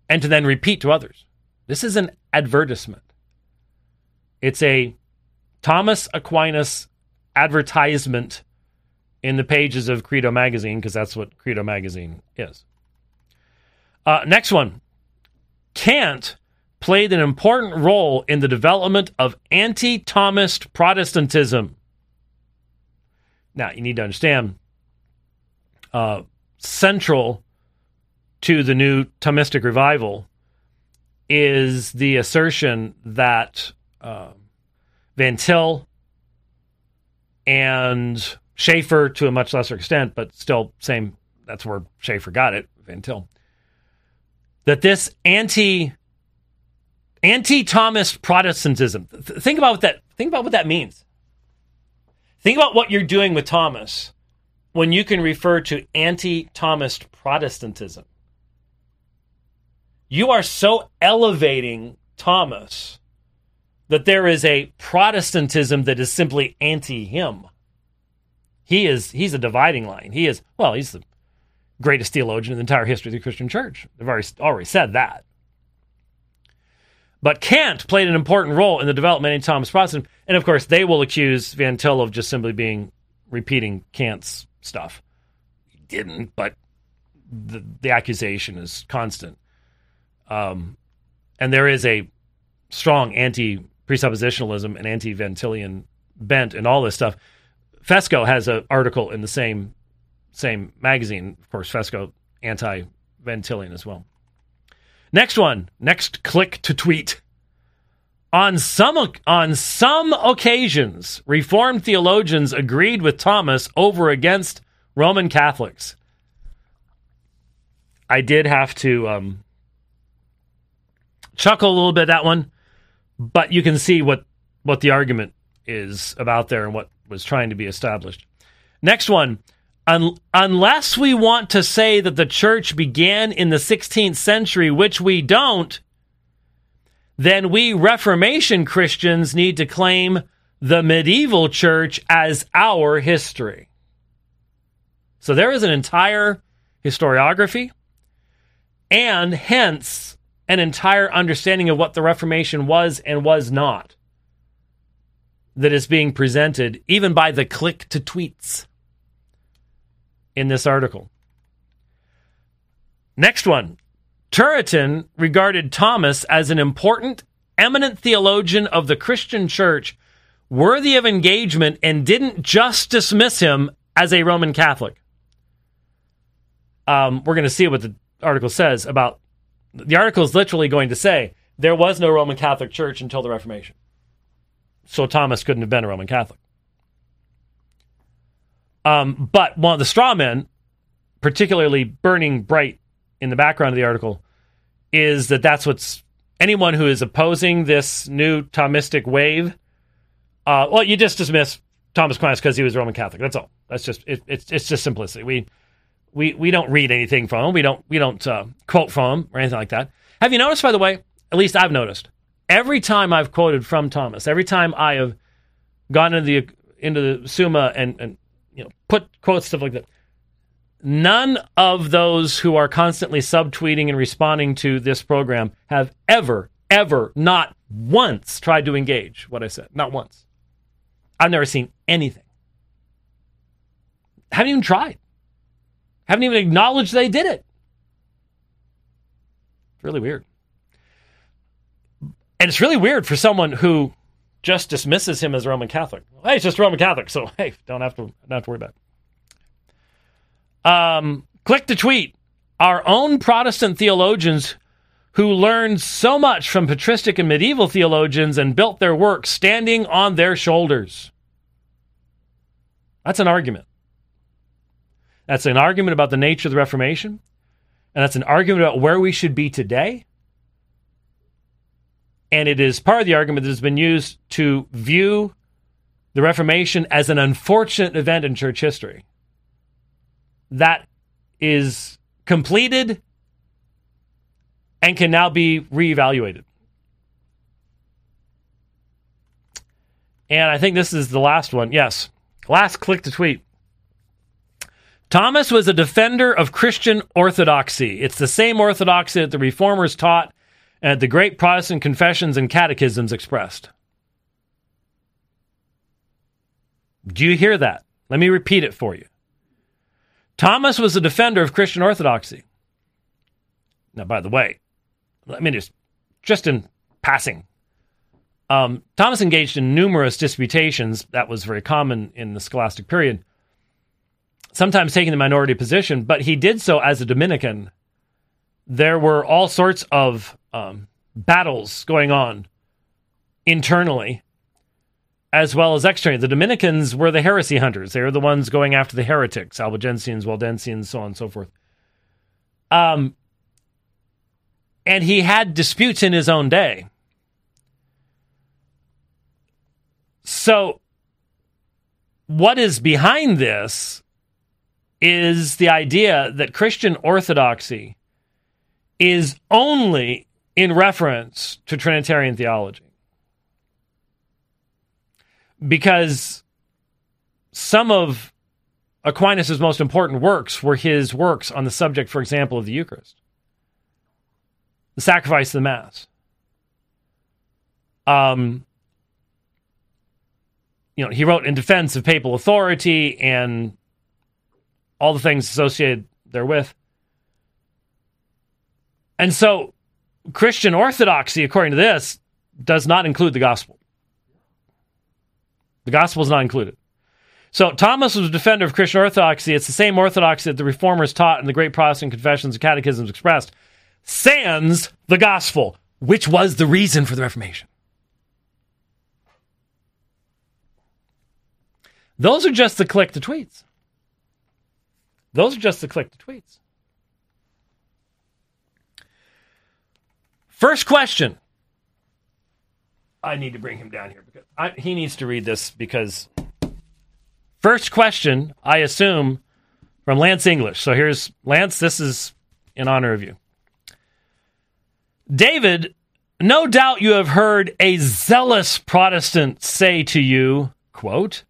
and to then repeat to others. This is an advertisement. It's a Thomas Aquinas advertisement in the pages of Credo Magazine, because that's what Credo Magazine is. Uh, next one Kant played an important role in the development of anti Thomist Protestantism. Now, you need to understand uh, central to the new Thomistic revival is the assertion that uh, Van Til and Schaeffer, to a much lesser extent, but still same. That's where Schaeffer got it, Van Til. That this anti anti Thomist Protestantism. Th- think about what that. Think about what that means. Think about what you're doing with Thomas when you can refer to anti Thomist Protestantism. You are so elevating Thomas that there is a Protestantism that is simply anti him. He is he's a dividing line. He is well, he's the greatest theologian in the entire history of the Christian church. They've already, already said that. But Kant played an important role in the development of Thomas Protestant, and of course they will accuse Van Til of just simply being repeating Kant's stuff. He didn't, but the the accusation is constant. Um, and there is a strong anti presuppositionalism and anti Van Tilian bent and all this stuff. Fesko has an article in the same same magazine. Of course, Fesko anti Van Tilian as well. Next one, next click to tweet. On some on some occasions, Reformed theologians agreed with Thomas over against Roman Catholics. I did have to um, chuckle a little bit at that one, but you can see what what the argument is about there and what was trying to be established. Next one. Un- unless we want to say that the church began in the 16th century, which we don't, then we Reformation Christians need to claim the medieval church as our history. So there is an entire historiography and hence an entire understanding of what the Reformation was and was not that is being presented, even by the click to tweets in this article. Next one. Turretin regarded Thomas as an important, eminent theologian of the Christian church, worthy of engagement, and didn't just dismiss him as a Roman Catholic. Um, we're going to see what the article says about. The article is literally going to say there was no Roman Catholic Church until the Reformation so Thomas couldn't have been a Roman Catholic. Um, but one of the straw men, particularly burning bright in the background of the article, is that that's what's anyone who is opposing this new Thomistic wave. Uh, well, you just dismiss Thomas Aquinas because he was Roman Catholic. That's all. That's just it, it's it's just simplicity. We we we don't read anything from him. We don't we don't uh, quote from him or anything like that. Have you noticed, by the way? At least I've noticed. Every time I've quoted from Thomas, every time I have gone into the into the Summa and and you know put quotes stuff like that. None of those who are constantly subtweeting and responding to this program have ever, ever, not once tried to engage what I said. Not once. I've never seen anything. Haven't even tried. Haven't even acknowledged they did it. It's really weird. And it's really weird for someone who just dismisses him as Roman Catholic. Hey, it's just Roman Catholic, so hey, don't have to don't have to worry about it. Um, click the tweet. Our own Protestant theologians who learned so much from patristic and medieval theologians and built their work standing on their shoulders. That's an argument. That's an argument about the nature of the Reformation, and that's an argument about where we should be today. And it is part of the argument that has been used to view the Reformation as an unfortunate event in church history that is completed and can now be reevaluated. And I think this is the last one. Yes. Last click to tweet. Thomas was a defender of Christian orthodoxy. It's the same orthodoxy that the reformers taught and the great Protestant confessions and catechisms expressed. Do you hear that? Let me repeat it for you. Thomas was a defender of Christian orthodoxy. Now, by the way, let me just, just in passing, um, Thomas engaged in numerous disputations. That was very common in the scholastic period, sometimes taking the minority position, but he did so as a Dominican. There were all sorts of um, battles going on internally as well as externally. The Dominicans were the heresy hunters. They were the ones going after the heretics, Albigensians, Waldensians, so on and so forth. Um, and he had disputes in his own day. So, what is behind this is the idea that Christian orthodoxy is only in reference to Trinitarian theology. Because some of Aquinas' most important works were his works on the subject, for example, of the Eucharist, the sacrifice of the Mass. Um, you know, he wrote in defense of papal authority and all the things associated therewith. And so, Christian orthodoxy, according to this, does not include the gospel. The gospel is not included. So, Thomas was a defender of Christian orthodoxy. It's the same orthodoxy that the reformers taught and the great Protestant confessions and catechisms expressed, sans the gospel, which was the reason for the Reformation. Those are just the click to tweets. Those are just the click to tweets. First question. I need to bring him down here because I, he needs to read this because first question, I assume, from Lance English. So here's Lance. This is in honor of you. David, no doubt you have heard a zealous Protestant say to you, quote,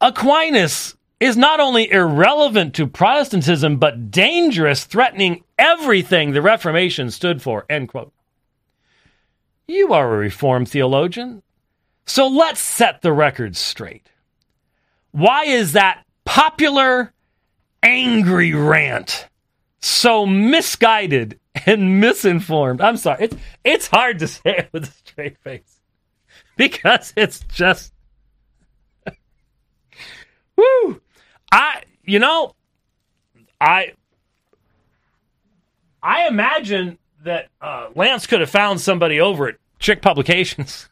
Aquinas is not only irrelevant to Protestantism, but dangerous, threatening everything the Reformation stood for. End quote. You are a Reformed theologian. So let's set the record straight. Why is that popular, angry rant so misguided and misinformed? I'm sorry. It's, it's hard to say it with a straight face because it's just. Woo! I, you know, I, I imagine that uh, Lance could have found somebody over at Chick Publications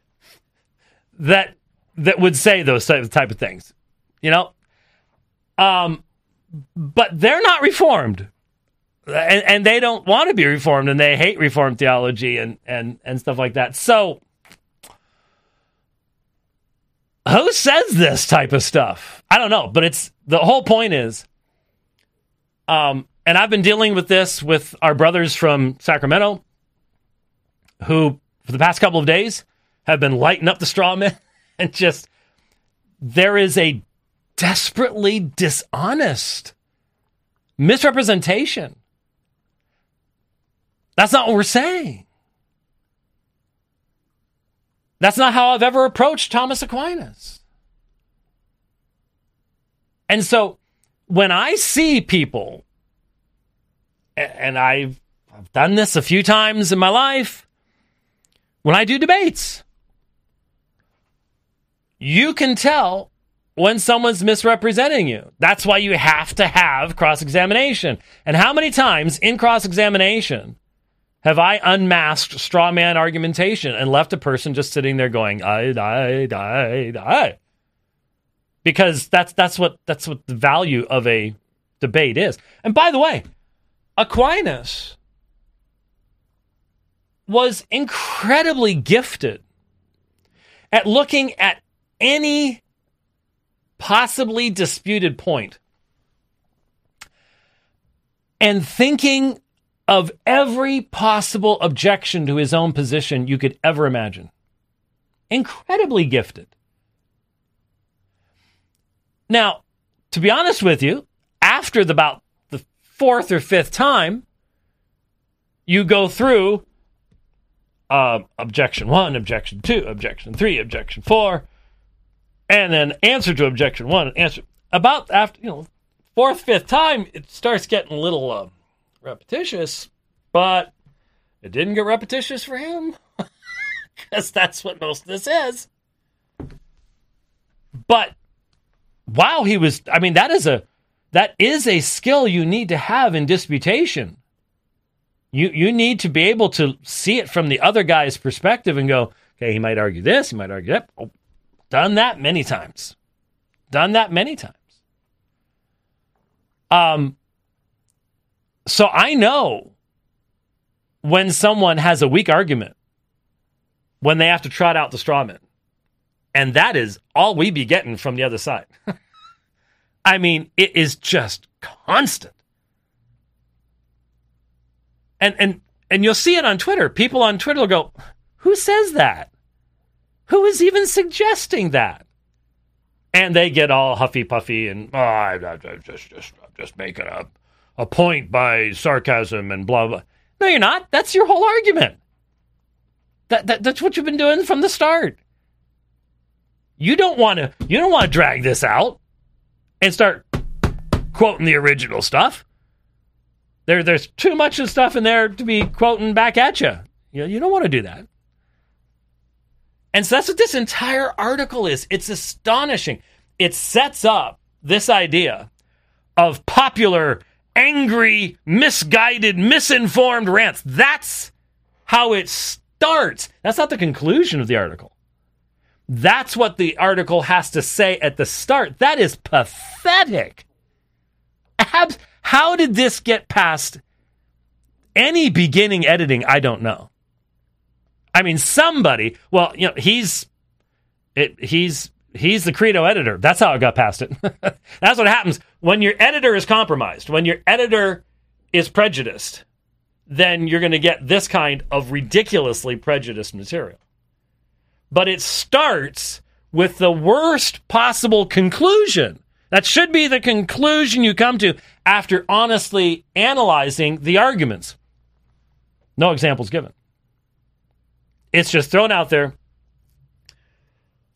that that would say those type, of things. you know. Um, but they're not reformed, and, and they don't want to be reformed, and they hate reformed theology and and and stuff like that. So, who says this type of stuff? I don't know, but it's the whole point is, um, and I've been dealing with this with our brothers from Sacramento, who for the past couple of days have been lighting up the straw man and just there is a desperately dishonest misrepresentation. That's not what we're saying. That's not how I've ever approached Thomas Aquinas. And so when I see people, and I've, I've done this a few times in my life, when I do debates, you can tell when someone's misrepresenting you. That's why you have to have cross examination. And how many times in cross examination have I unmasked straw man argumentation and left a person just sitting there going, I, I, I, I? Because that's that's what that's what the value of a debate is. And by the way, Aquinas was incredibly gifted at looking at any possibly disputed point and thinking of every possible objection to his own position you could ever imagine. Incredibly gifted. Now, to be honest with you, after the, about the fourth or fifth time, you go through uh, objection one, objection two, objection three, objection four, and then answer to objection one, answer about after you know fourth, fifth time, it starts getting a little uh, repetitious, but it didn't get repetitious for him because that's what most of this is. But wow, he was. I mean, that is a that is a skill you need to have in disputation you you need to be able to see it from the other guy's perspective and go, okay, he might argue this, he might argue that. Oh, done that many times. Done that many times. Um so I know when someone has a weak argument when they have to trot out the straw man. And that is all we be getting from the other side. I mean, it is just constant and and and you'll see it on Twitter. People on Twitter will go, "Who says that? Who is even suggesting that?" And they get all huffy puffy and oh, I, I, I just just I'm just making a a point by sarcasm and blah blah. No, you're not. That's your whole argument. That, that that's what you've been doing from the start. You don't want to you don't want to drag this out and start quoting the original stuff. There, there's too much of stuff in there to be quoting back at you. You, know, you don't want to do that. And so that's what this entire article is. It's astonishing. It sets up this idea of popular, angry, misguided, misinformed rants. That's how it starts. That's not the conclusion of the article. That's what the article has to say at the start. That is pathetic. How did this get past any beginning editing? I don't know. I mean, somebody. Well, you know, he's it. He's he's the credo editor. That's how it got past it. That's what happens when your editor is compromised. When your editor is prejudiced, then you're going to get this kind of ridiculously prejudiced material. But it starts with the worst possible conclusion. That should be the conclusion you come to after honestly analyzing the arguments. No examples given. It's just thrown out there.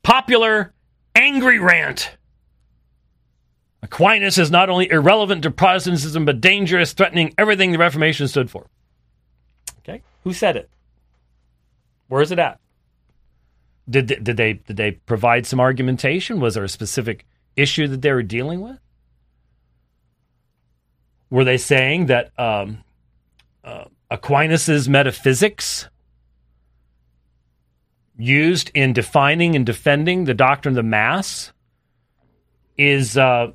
Popular angry rant. Aquinas is not only irrelevant to Protestantism, but dangerous, threatening everything the Reformation stood for. Okay? Who said it? Where is it at? Did they, did they did they provide some argumentation? Was there a specific issue that they were dealing with? Were they saying that um, uh, Aquinas's metaphysics used in defining and defending the doctrine of the Mass is uh,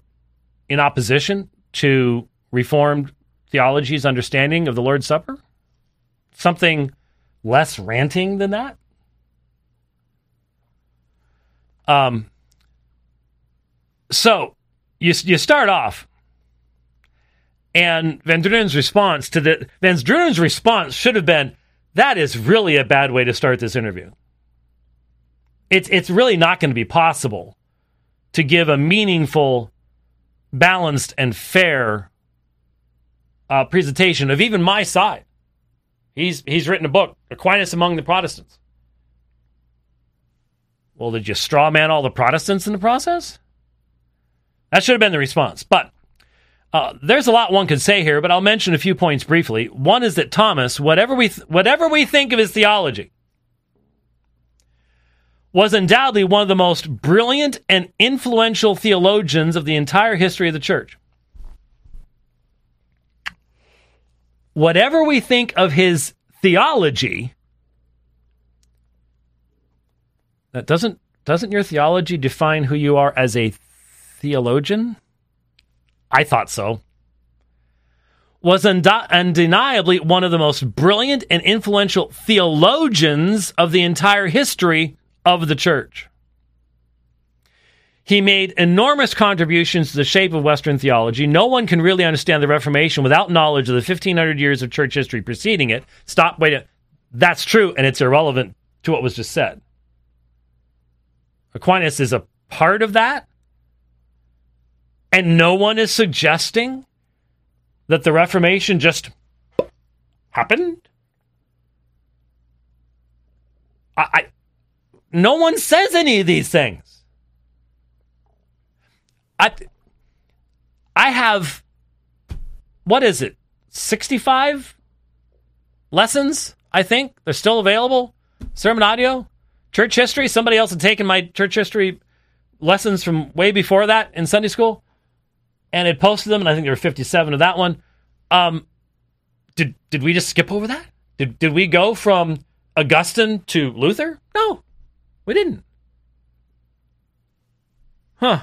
in opposition to Reformed theology's understanding of the Lord's Supper? Something less ranting than that? Um, so you, you start off, and VanDrunen's response to the VanDrunen's response should have been, "That is really a bad way to start this interview." It's it's really not going to be possible to give a meaningful, balanced, and fair uh, presentation of even my side. He's he's written a book, Aquinas Among the Protestants. Well, did you straw man all the Protestants in the process? That should have been the response. But uh, there's a lot one could say here, but I'll mention a few points briefly. One is that Thomas, whatever we th- whatever we think of his theology, was undoubtedly one of the most brilliant and influential theologians of the entire history of the church. Whatever we think of his theology, that doesn't doesn't your theology define who you are as a theologian? I thought so. Was undeniably one of the most brilliant and influential theologians of the entire history of the church. He made enormous contributions to the shape of Western theology. No one can really understand the Reformation without knowledge of the 1500 years of church history preceding it. Stop, wait. That's true, and it's irrelevant to what was just said. Aquinas is a part of that. And no one is suggesting that the Reformation just happened. I, I no one says any of these things. I I have what is it? 65 lessons, I think. They're still available. Sermon audio, church history. Somebody else had taken my church history lessons from way before that in Sunday school and had posted them, and I think there were 57 of that one. Um, did did we just skip over that? Did did we go from Augustine to Luther? No, we didn't. Huh.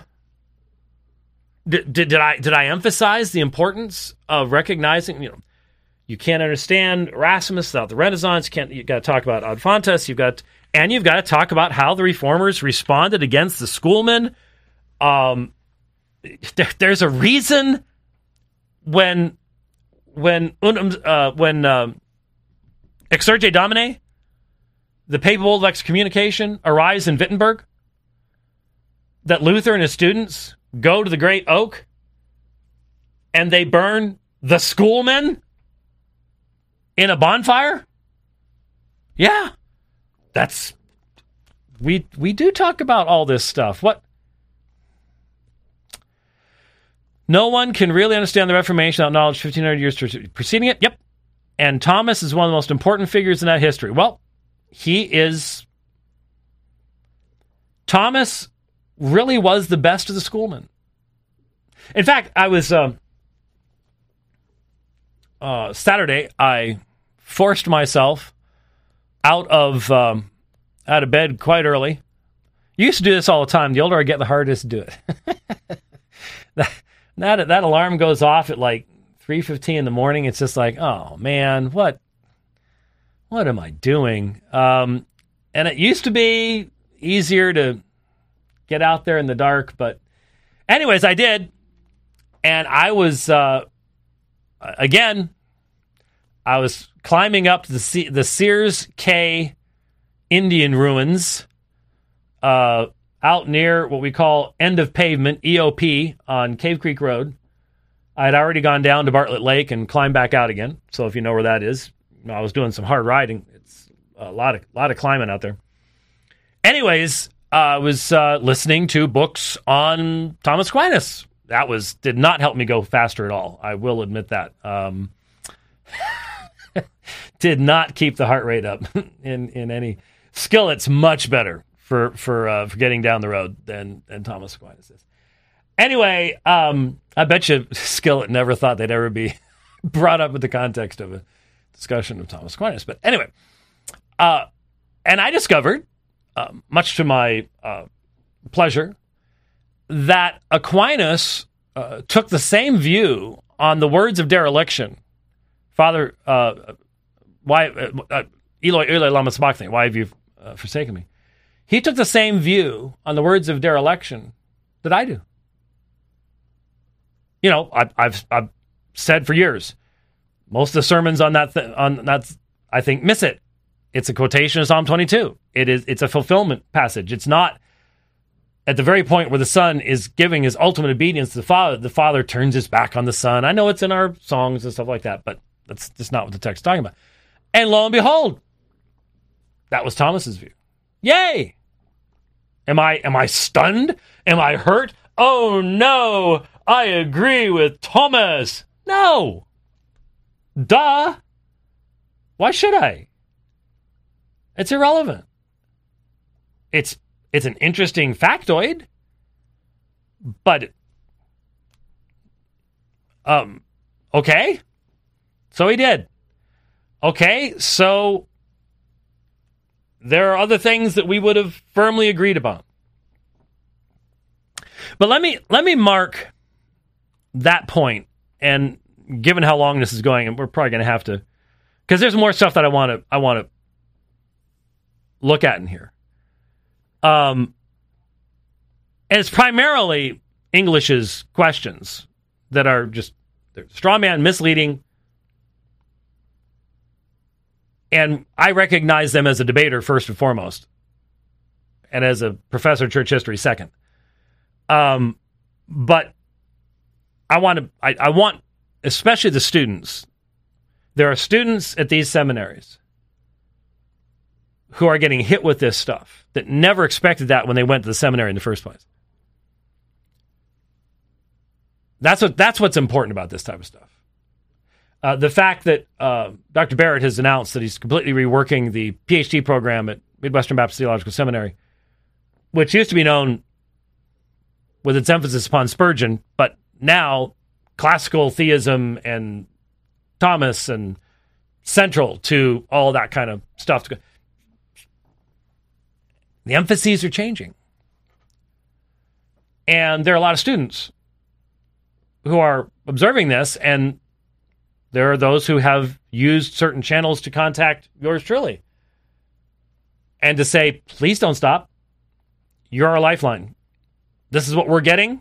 Did, did, did I did I emphasize the importance of recognizing you know you can't understand Erasmus without the Renaissance. You can't you got to talk about Ad. You've got and you've got to talk about how the reformers responded against the schoolmen. Um, there, there's a reason when when uh, when um, Exsurge Domine, the papal excommunication arise in Wittenberg, that Luther and his students go to the Great Oak and they burn the schoolmen in a bonfire? Yeah. That's we we do talk about all this stuff. What No one can really understand the Reformation without knowledge 1500 years preceding it. Yep. And Thomas is one of the most important figures in that history. Well, he is. Thomas really was the best of the schoolmen. In fact, I was. Uh, uh, Saturday, I forced myself out of um, out of bed quite early. Used to do this all the time. The older I get, the harder it is to do it. that that alarm goes off at like 3:15 in the morning. It's just like, oh man, what what am I doing? Um, and it used to be easier to get out there in the dark, but anyways, I did, and I was uh, again, I was climbing up the the Sears Kay Indian ruins. Uh, out near what we call end of pavement, EOP, on Cave Creek Road. I had already gone down to Bartlett Lake and climbed back out again. So if you know where that is, I was doing some hard riding. It's a lot of lot of climbing out there. Anyways, uh, I was uh, listening to books on Thomas Aquinas. That was did not help me go faster at all. I will admit that. Um, did not keep the heart rate up in in any skill. It's much better for for uh, for getting down the road than than Thomas Aquinas is. Anyway, um, I bet you Skillet never thought they'd ever be brought up with the context of a discussion of Thomas Aquinas. But anyway, uh, and I discovered, uh, much to my uh, pleasure, that Aquinas uh, took the same view on the words of dereliction. Father, uh, why, uh, Eloi, Eloi, lama sabachthani, why have you forsaken me? He took the same view on the words of dereliction that I do. You know, I, I've, I've said for years, most of the sermons on that th- on that I think miss it. It's a quotation of Psalm 22. It is it's a fulfillment passage. It's not at the very point where the son is giving his ultimate obedience to the father, the father turns his back on the son. I know it's in our songs and stuff like that, but that's just not what the text is talking about. And lo and behold, that was Thomas's view. Yay! Am I am I stunned? Am I hurt? Oh no, I agree with Thomas. No. Duh. Why should I? It's irrelevant. It's it's an interesting factoid, but um okay. So he did. Okay, so there are other things that we would have firmly agreed upon. But let me let me mark that point and given how long this is going and we're probably going to have to cuz there's more stuff that I want to I want to look at in here. Um and it's primarily English's questions that are just straw man misleading and I recognize them as a debater first and foremost, and as a professor of church history second. Um, but I want to, I, I want, especially the students. There are students at these seminaries who are getting hit with this stuff that never expected that when they went to the seminary in the first place. That's what that's what's important about this type of stuff. Uh, the fact that uh, Dr. Barrett has announced that he's completely reworking the PhD program at Midwestern Baptist Theological Seminary, which used to be known with its emphasis upon Spurgeon, but now classical theism and Thomas and central to all that kind of stuff. The emphases are changing. And there are a lot of students who are observing this and there are those who have used certain channels to contact yours truly and to say, please don't stop. You're our lifeline. This is what we're getting.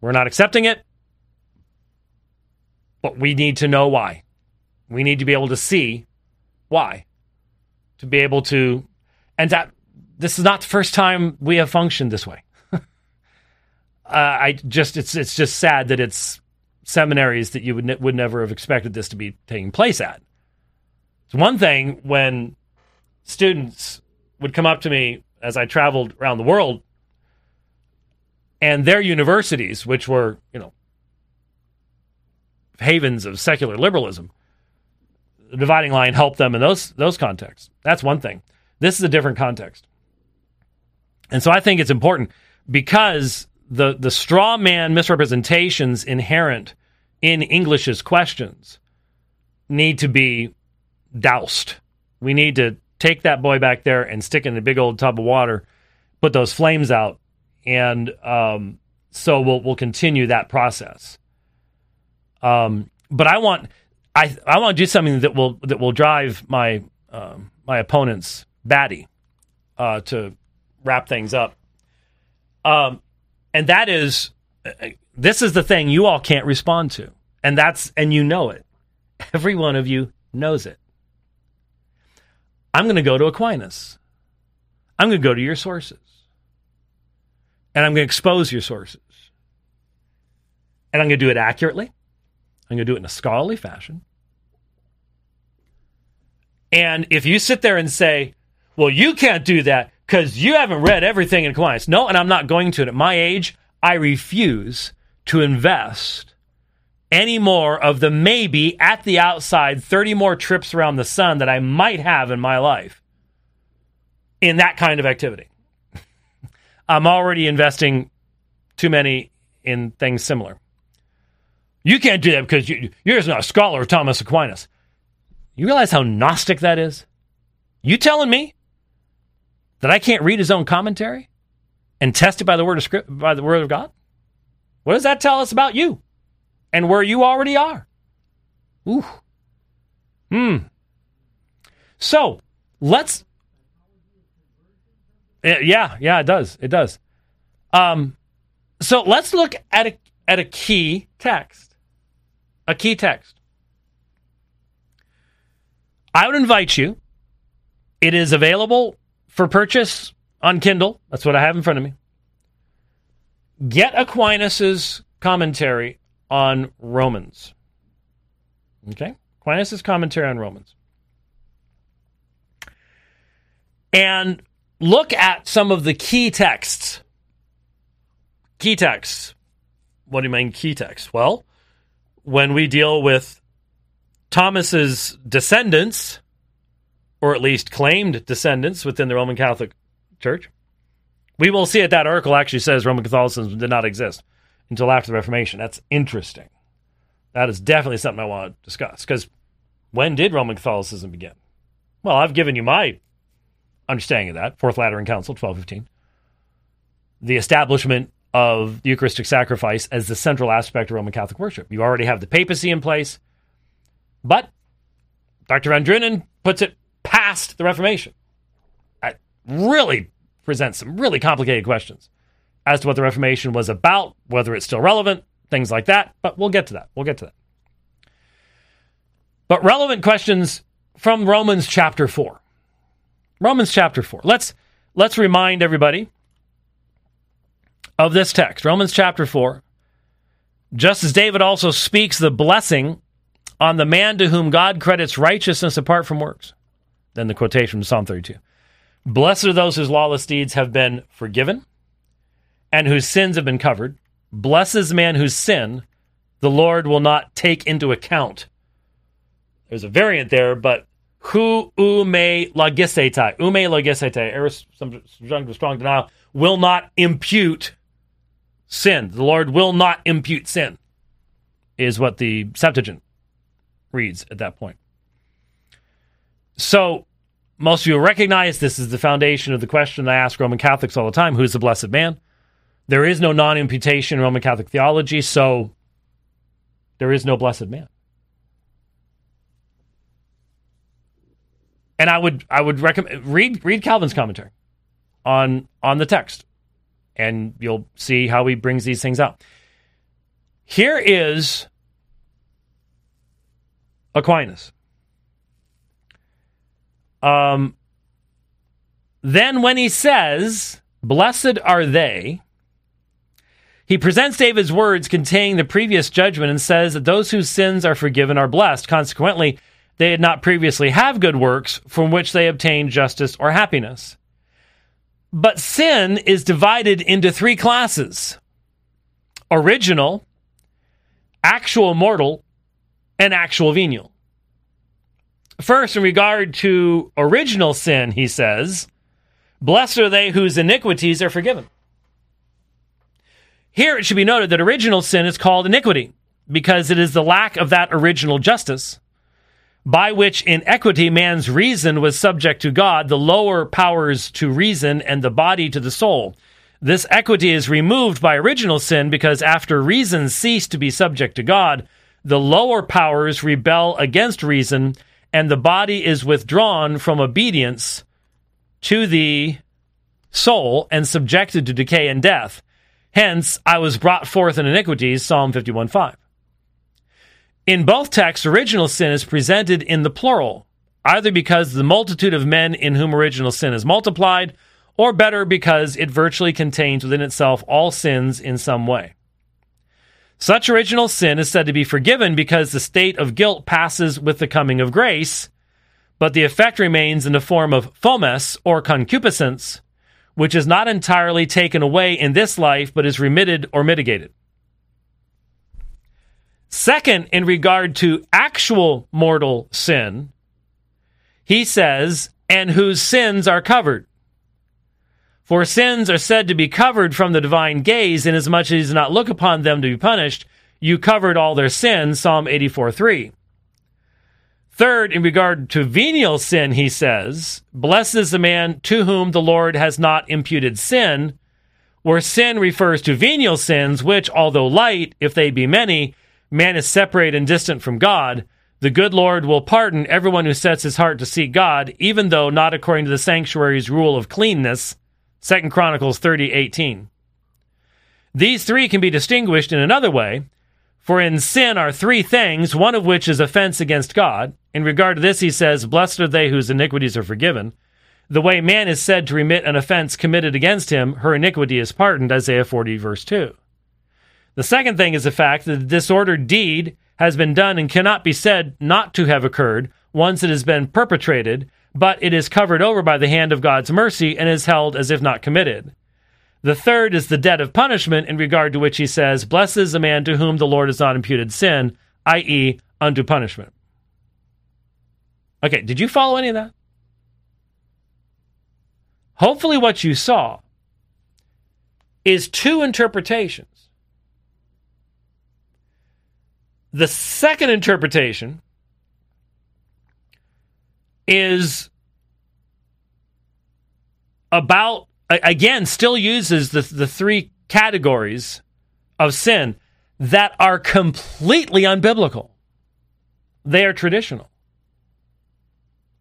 We're not accepting it, but we need to know why. We need to be able to see why, to be able to, and that this is not the first time we have functioned this way. uh, I just it's it's just sad that it's seminaries that you would ne- would never have expected this to be taking place at. It's one thing when students would come up to me as I traveled around the world and their universities, which were, you know, havens of secular liberalism, the dividing line helped them in those those contexts. That's one thing. This is a different context. And so I think it's important because the the straw man misrepresentations inherent in English's questions need to be doused. We need to take that boy back there and stick in a big old tub of water, put those flames out, and um, so we'll we'll continue that process. Um, but I want I I want to do something that will that will drive my um, my opponents batty uh, to wrap things up. Um, and that is this is the thing you all can't respond to. And that's and you know it. Every one of you knows it. I'm going to go to Aquinas. I'm going to go to your sources. And I'm going to expose your sources. And I'm going to do it accurately. I'm going to do it in a scholarly fashion. And if you sit there and say, well, you can't do that because you haven't read everything in Aquinas. No, and I'm not going to. It at my age, I refuse to invest any more of the maybe at the outside 30 more trips around the sun that I might have in my life in that kind of activity. I'm already investing too many in things similar. You can't do that because you, you're just not a scholar of Thomas Aquinas. You realize how Gnostic that is? You telling me that I can't read his own commentary? and tested by the word of script by the word of God? What does that tell us about you and where you already are? Ooh. Hmm. So let's. Yeah, yeah, it does. It does. Um, so let's look at a at a key text. A key text. I would invite you. It is available for purchase on Kindle. That's what I have in front of me. Get Aquinas's commentary on Romans. Okay? Aquinas' commentary on Romans. And look at some of the key texts. Key texts. What do you mean, key texts? Well, when we deal with Thomas's descendants, or at least claimed descendants within the Roman Catholic Church, we will see that that article actually says Roman Catholicism did not exist until after the Reformation. That's interesting. That is definitely something I want to discuss because when did Roman Catholicism begin? Well, I've given you my understanding of that. Fourth Lateran Council, 1215. The establishment of the Eucharistic sacrifice as the central aspect of Roman Catholic worship. You already have the papacy in place, but Dr. VanDrunen puts it past the Reformation. That really presents some really complicated questions as to what the Reformation was about, whether it's still relevant, things like that. But we'll get to that. We'll get to that. But relevant questions from Romans chapter 4. Romans chapter 4. Let's let's remind everybody of this text. Romans chapter 4. Just as David also speaks the blessing on the man to whom God credits righteousness apart from works. Then the quotation from Psalm 32. Blessed are those whose lawless deeds have been forgiven and whose sins have been covered. Blessed is the man whose sin the Lord will not take into account. There's a variant there, but who ume logisetai, ume logisetai, strong denial, will not impute sin. The Lord will not impute sin, is what the Septuagint reads at that point. So, most of you recognize this is the foundation of the question I ask Roman Catholics all the time who's the blessed man? There is no non imputation in Roman Catholic theology, so there is no blessed man. And I would I would recommend read read Calvin's commentary on on the text, and you'll see how he brings these things out. Here is Aquinas. Um, then when he says, "Blessed are they," He presents David's words containing the previous judgment and says that those whose sins are forgiven are blessed. Consequently, they did not previously have good works from which they obtained justice or happiness. But sin is divided into three classes original, actual mortal, and actual venial. First, in regard to original sin, he says, Blessed are they whose iniquities are forgiven. Here it should be noted that original sin is called iniquity because it is the lack of that original justice by which in equity man's reason was subject to God, the lower powers to reason, and the body to the soul. This equity is removed by original sin because after reason ceased to be subject to God, the lower powers rebel against reason, and the body is withdrawn from obedience to the soul and subjected to decay and death. Hence, I was brought forth in iniquities, Psalm 51.5. In both texts, original sin is presented in the plural, either because the multitude of men in whom original sin is multiplied, or better, because it virtually contains within itself all sins in some way. Such original sin is said to be forgiven because the state of guilt passes with the coming of grace, but the effect remains in the form of fomes, or concupiscence, which is not entirely taken away in this life, but is remitted or mitigated. Second, in regard to actual mortal sin, he says, and whose sins are covered. For sins are said to be covered from the divine gaze, inasmuch as he does not look upon them to be punished. You covered all their sins, Psalm 84 3. Third, in regard to venial sin, he says, Blessed is the man to whom the Lord has not imputed sin, where sin refers to venial sins, which, although light, if they be many, man is separate and distant from God. The good Lord will pardon everyone who sets his heart to seek God, even though not according to the sanctuary's rule of cleanness. 2 Chronicles 30, 18. These three can be distinguished in another way, for in sin are three things, one of which is offense against God. In regard to this, he says, Blessed are they whose iniquities are forgiven. The way man is said to remit an offense committed against him, her iniquity is pardoned, Isaiah 40, verse 2. The second thing is the fact that the disordered deed has been done and cannot be said not to have occurred once it has been perpetrated, but it is covered over by the hand of God's mercy and is held as if not committed. The third is the debt of punishment, in regard to which he says, Blessed is the man to whom the Lord has not imputed sin, i.e., unto punishment. Okay, did you follow any of that? Hopefully, what you saw is two interpretations The second interpretation is about, again, still uses the, the three categories of sin that are completely unbiblical. They are traditional.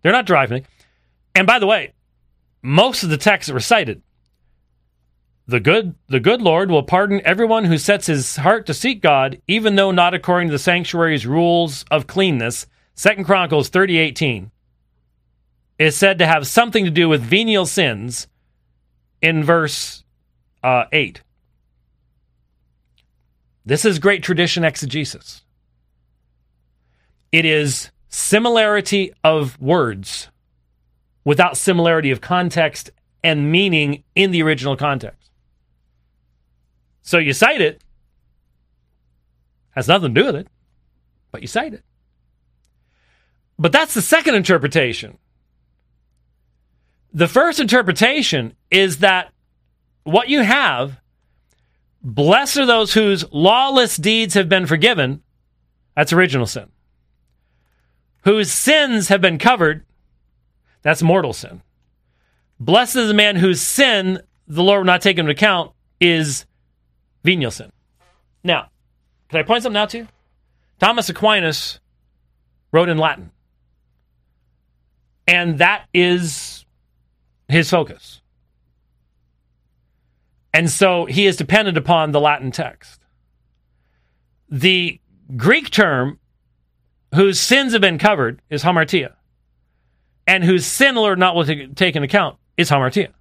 They're not driving. And by the way, most of the texts that were cited the good, the good Lord will pardon everyone who sets his heart to seek God, even though not according to the sanctuary's rules of cleanness. Second Chronicles 30:18 is said to have something to do with venial sins in verse uh, 8. This is great tradition exegesis. It is similarity of words without similarity of context and meaning in the original context. So you cite it. Has nothing to do with it, but you cite it. But that's the second interpretation. The first interpretation is that what you have, blessed are those whose lawless deeds have been forgiven. That's original sin. Whose sins have been covered. That's mortal sin. Blessed is the man whose sin the Lord will not take into account is venial. Now, can I point something out to you? Thomas Aquinas wrote in Latin. And that is his focus. And so he is dependent upon the Latin text. The Greek term whose sins have been covered is hamartia, and whose sin Lord not will take into account is hamartia.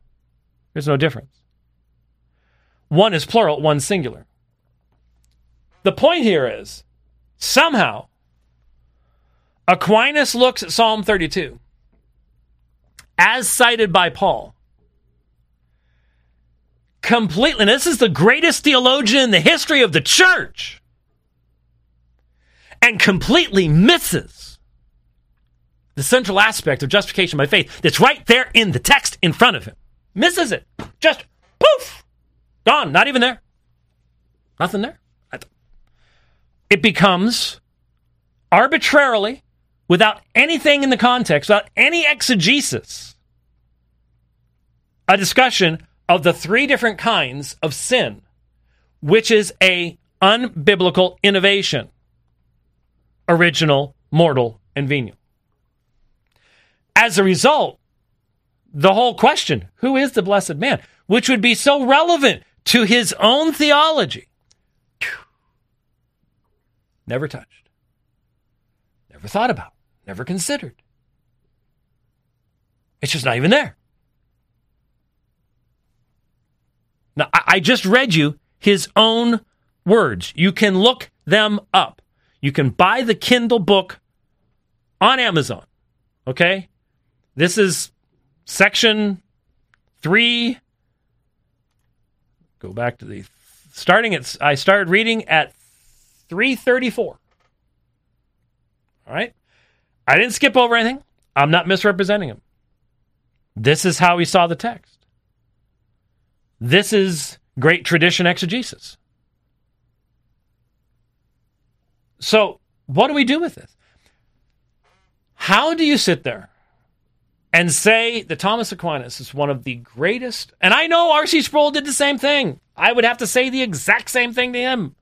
There's no difference. One is plural, one singular. The point here is somehow Aquinas looks at Psalm 32 as cited by Paul. Completely, and this is the greatest theologian in the history of the church, and completely misses the central aspect of justification by faith that's right there in the text in front of him. Misses it. Just poof. Gone. Not even there. Nothing there. It becomes arbitrarily, without anything in the context, without any exegesis, a discussion of the three different kinds of sin, which is a unbiblical innovation original, mortal, and venial. As a result, the whole question who is the blessed man? Which would be so relevant to his own theology. Never touched. Never thought about. Never considered. It's just not even there. Now, I just read you his own words. You can look them up. You can buy the Kindle book on Amazon. Okay? This is section three Go back to the starting at I started reading at 334. All right? I didn't skip over anything. I'm not misrepresenting him. This is how he saw the text. This is great tradition exegesis. So, what do we do with this? How do you sit there and say that Thomas Aquinas is one of the greatest, and I know R.C. Sproul did the same thing. I would have to say the exact same thing to him.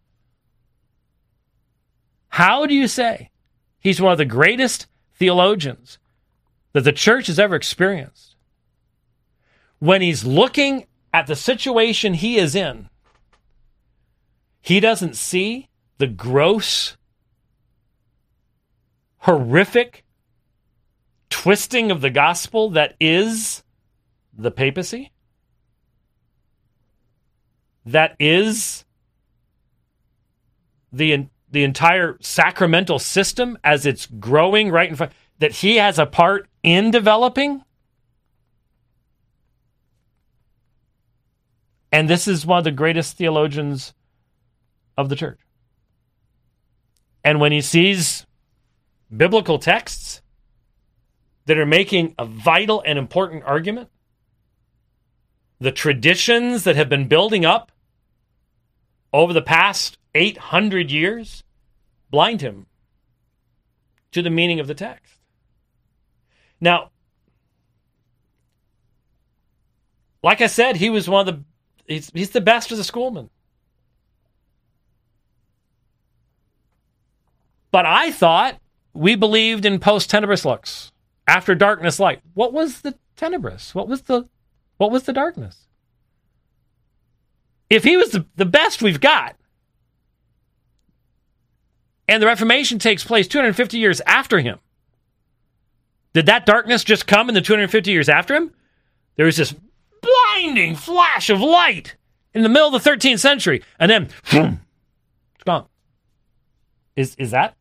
How do you say he's one of the greatest theologians that the church has ever experienced when he's looking at the situation he is in? He doesn't see the gross, horrific twisting of the gospel that is the papacy? That is the the entire sacramental system as it's growing right in front that he has a part in developing? And this is one of the greatest theologians of the church. And when he sees biblical texts that are making a vital and important argument, the traditions that have been building up over the past 800 years blind him to the meaning of the text. Now, like I said, he was one of the he's, he's the best as a schoolman. But I thought we believed in post tenebris lux, after darkness light. What was the tenebris? What was the what was the darkness? If he was the, the best we've got, and the Reformation takes place 250 years after him, did that darkness just come in the 250 years after him? There was this blinding flash of light in the middle of the 13th century, and then boom, it's gone. Is is that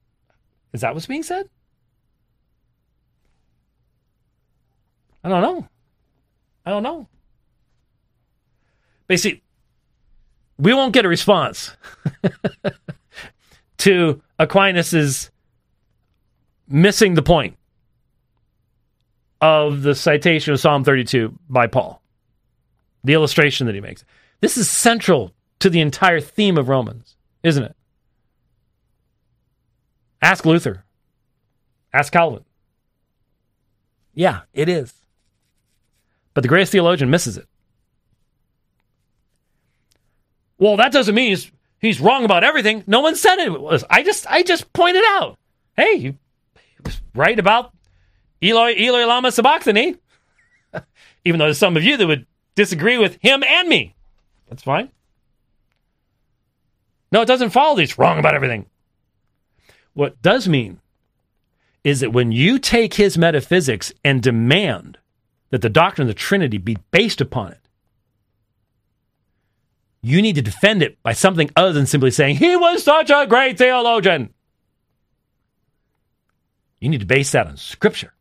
is that what's being said? I don't know. I don't know. Basically, we won't get a response to Aquinas's missing the point of the citation of Psalm 32 by Paul, the illustration that he makes. This is central to the entire theme of Romans, isn't it? Ask Luther. Ask Calvin. Yeah, it is. But the greatest theologian misses it. Well, that doesn't mean he's, he's wrong about everything. No one said it was. I just I just pointed out. Hey, he was right about Eloi Eloi lama sabachthani. Even though there's some of you that would disagree with him and me. That's fine. No, it doesn't follow that he's wrong about everything. What does mean is that when you take his metaphysics and demand that the doctrine of the Trinity be based upon it, you need to defend it by something other than simply saying, he was such a great theologian. You need to base that on Scripture,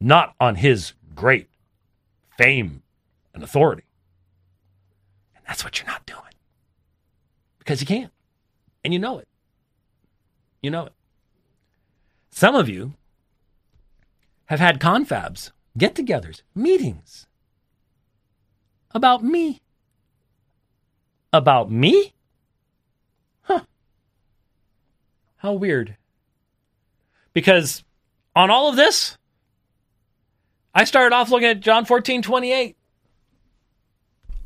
not on his great fame and authority. And that's what you're not doing because you can't. And you know it. You know it. Some of you have had confabs, get togethers, meetings about me. About me? Huh. How weird. Because on all of this, I started off looking at John 14, 28.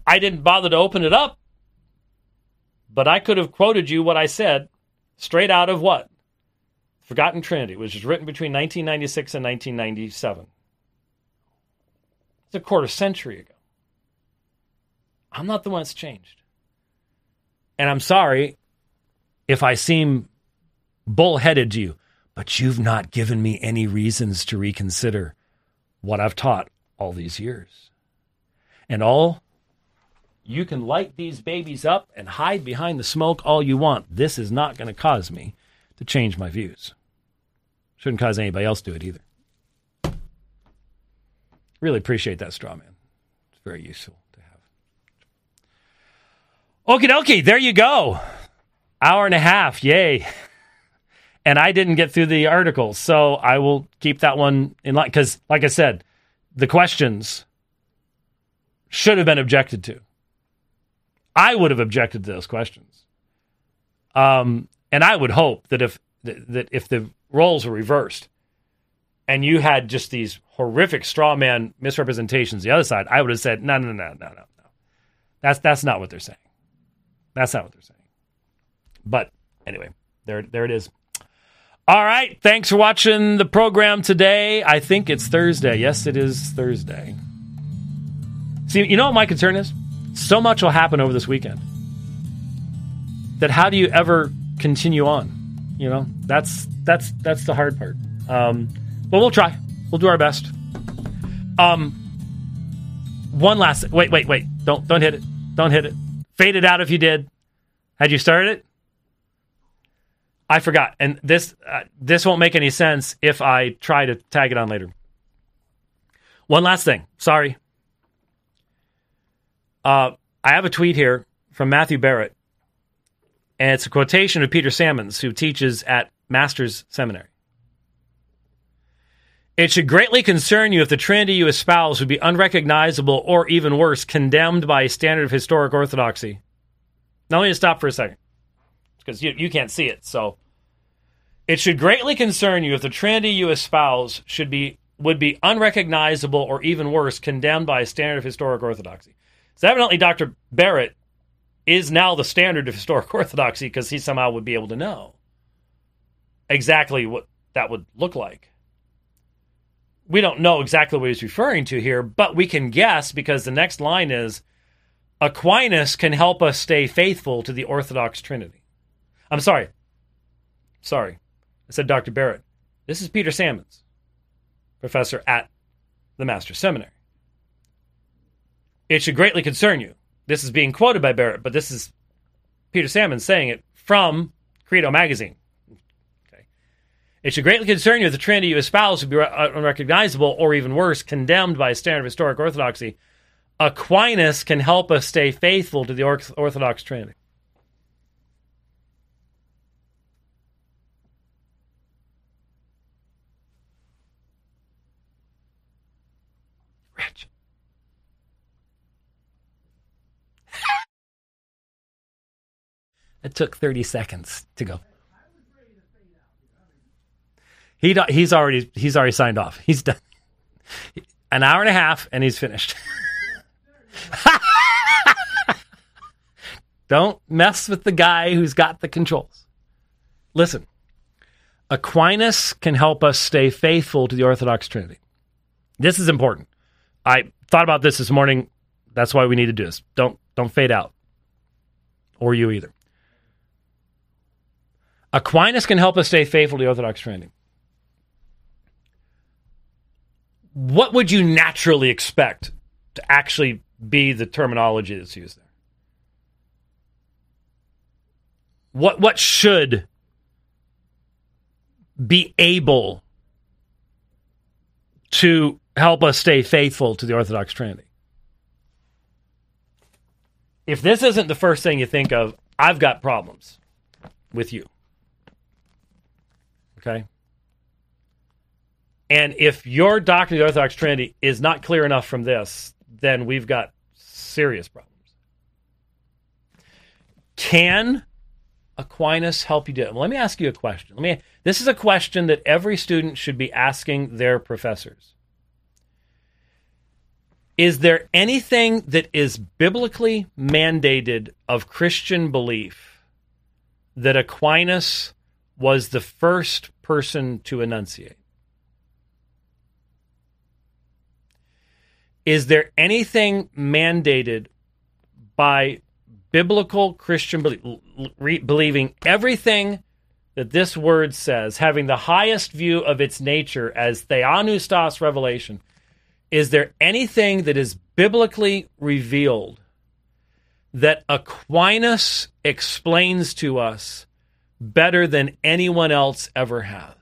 I didn't bother to open it up, but I could have quoted you what I said straight out of what? Forgotten Trinity, which was written between 1996 and 1997. It's a quarter century ago. I'm not the one that's changed. And I'm sorry if I seem bullheaded to you, but you've not given me any reasons to reconsider what I've taught all these years. And all you can light these babies up and hide behind the smoke all you want. This is not going to cause me to change my views. Shouldn't cause anybody else to do it either. Really appreciate that straw man. It's very useful to have. Okie dokie, there you go. Hour and a half, yay. And I didn't get through the article, so I will keep that one in line. Because, like I said, the questions should have been objected to. I would have objected to those questions. Um, and I would hope that if that if the roles were reversed, and you had just these horrific straw man misrepresentations the other side, I would have said, no, no, no, no, no, no. That's that's not what they're saying. That's not what they're saying. But anyway, there there it is. All right, thanks for watching the program today. I think it's Thursday. Yes, it is Thursday. See, you know what my concern is? So much will happen over this weekend. That how do you ever continue on? You know, that's that's that's the hard part. Um, but we'll try. We'll do our best. Um, one last. Wait, wait, wait! Don't don't hit it. Don't hit it. Fade it out if you did. Had you started it? I forgot, and this uh, this won't make any sense if I try to tag it on later. One last thing. Sorry. Uh, I have a tweet here from Matthew Barrett, and it's a quotation of Peter Sammons, who teaches at Masters Seminary. It should greatly concern you if the Trinity you espouse would be unrecognizable or even worse, condemned by a standard of historic orthodoxy. Now, let me stop for a second because you, you can't see it. So, it should greatly concern you if the Trinity you espouse should be would be unrecognizable or even worse, condemned by a standard of historic orthodoxy. So, evidently, Dr. Barrett is now the standard of historic orthodoxy because he somehow would be able to know exactly what that would look like we don't know exactly what he's referring to here, but we can guess because the next line is Aquinas can help us stay faithful to the Orthodox Trinity. I'm sorry. Sorry. I said Dr. Barrett. This is Peter Sammons, professor at the Master Seminary. It should greatly concern you. This is being quoted by Barrett, but this is Peter Sammons saying it from Credo magazine. It should greatly concern you if the Trinity you espouse would be uh, unrecognizable or even worse, condemned by a standard of historic orthodoxy. Aquinas can help us stay faithful to the Orthodox Trinity. Rich. it took 30 seconds to go. He he's already he's already signed off. He's done. An hour and a half, and he's finished. Don't mess with the guy who's got the controls. Listen, Aquinas can help us stay faithful to the Orthodox Trinity. This is important. I thought about this this morning. That's why we need to do this. Don't don't fade out, or you either. Aquinas can help us stay faithful to the Orthodox Trinity. What would you naturally expect to actually be the terminology that's used there? What what should be able to help us stay faithful to the Orthodox Trinity? If this isn't the first thing you think of, I've got problems with you. Okay? And if your doctrine of the Orthodox Trinity is not clear enough from this, then we've got serious problems. Can Aquinas help you do it? Let me ask you a question. Let me. This is a question that every student should be asking their professors. Is there anything that is biblically mandated of Christian belief that Aquinas was the first person to enunciate? Is there anything mandated by biblical Christian believing everything that this word says, having the highest view of its nature as theopneustos revelation? Is there anything that is biblically revealed that Aquinas explains to us better than anyone else ever has?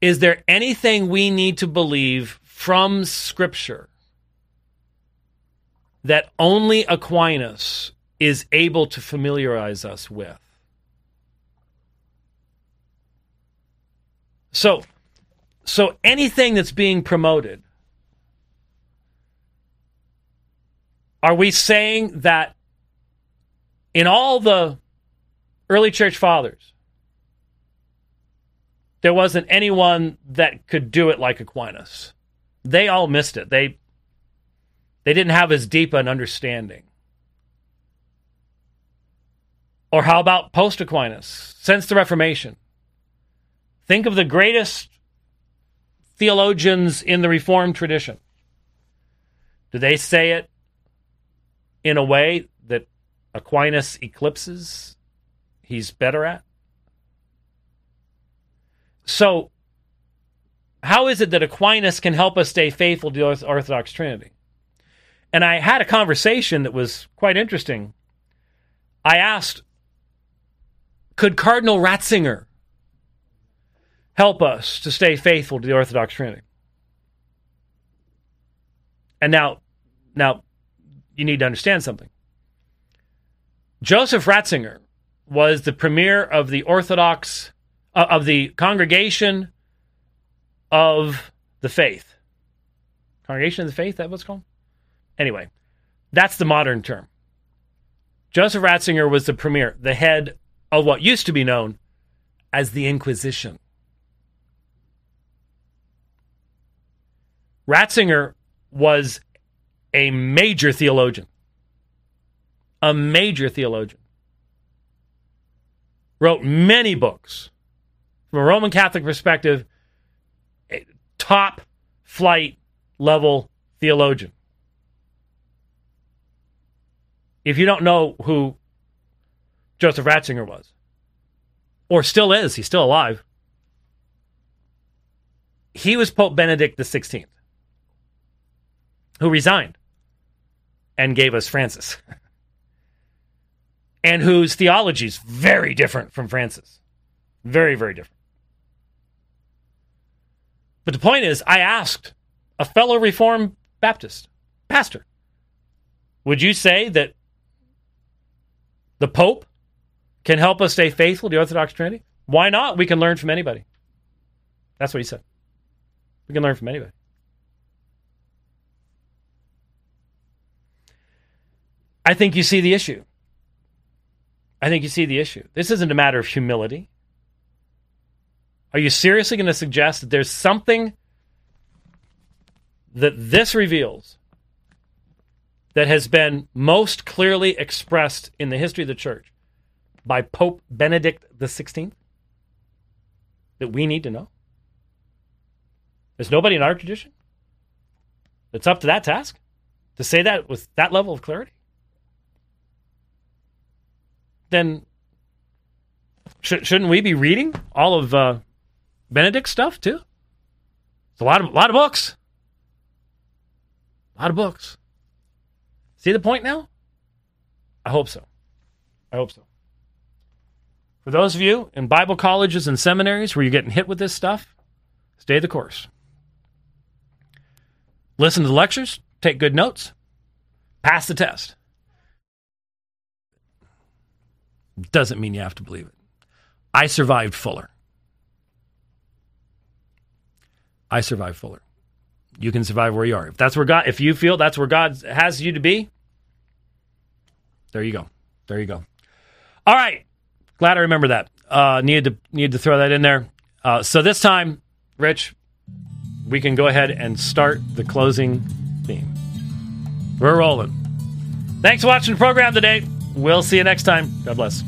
Is there anything we need to believe from Scripture that only Aquinas is able to familiarize us with? So, so anything that's being promoted, are we saying that in all the early church fathers, there wasn't anyone that could do it like Aquinas. They all missed it. They they didn't have as deep an understanding. Or how about post Aquinas, since the Reformation? Think of the greatest theologians in the Reformed tradition. Do they say it in a way that Aquinas eclipses? He's better at? So, how is it that Aquinas can help us stay faithful to the Orthodox Trinity? And I had a conversation that was quite interesting. I asked, could Cardinal Ratzinger help us to stay faithful to the Orthodox Trinity? And now, now, you need to understand something. Joseph Ratzinger was the premier of the Orthodox uh, of the congregation of the faith. Congregation of the faith, that what's called? Anyway, that's the modern term. Joseph Ratzinger was the premier, the head of what used to be known as the Inquisition. Ratzinger was a major theologian. A major theologian. Wrote many books from a Roman Catholic perspective, top flight level theologian. If you don't know who Joseph Ratzinger was, or still is, he's still alive, he was Pope Benedict XVI, who resigned and gave us Francis, and whose theology is very different from Francis. Very, very different. But the point is, I asked a fellow Reformed Baptist pastor, would you say that the Pope can help us stay faithful to the Orthodox Trinity? Why not? We can learn from anybody. That's what he said. We can learn from anybody. I think you see the issue. I think you see the issue. This isn't a matter of humility. Are you seriously going to suggest that there's something that this reveals that has been most clearly expressed in the history of the church by Pope Benedict XVI that we need to know? There's nobody in our tradition that's up to that task to say that with that level of clarity. Then sh- shouldn't we be reading all of uh, Benedict stuff too. It's a lot of a lot of books. A lot of books. See the point now? I hope so. I hope so. For those of you in Bible colleges and seminaries where you're getting hit with this stuff, stay the course. Listen to the lectures, take good notes, pass the test. Doesn't mean you have to believe it. I survived Fuller. I survived Fuller. You can survive where you are. If that's where God, if you feel that's where God has you to be, there you go. There you go. All right. Glad I remember that. Uh, needed to needed to throw that in there. Uh, so this time, Rich, we can go ahead and start the closing theme. We're rolling. Thanks for watching the program today. We'll see you next time. God bless.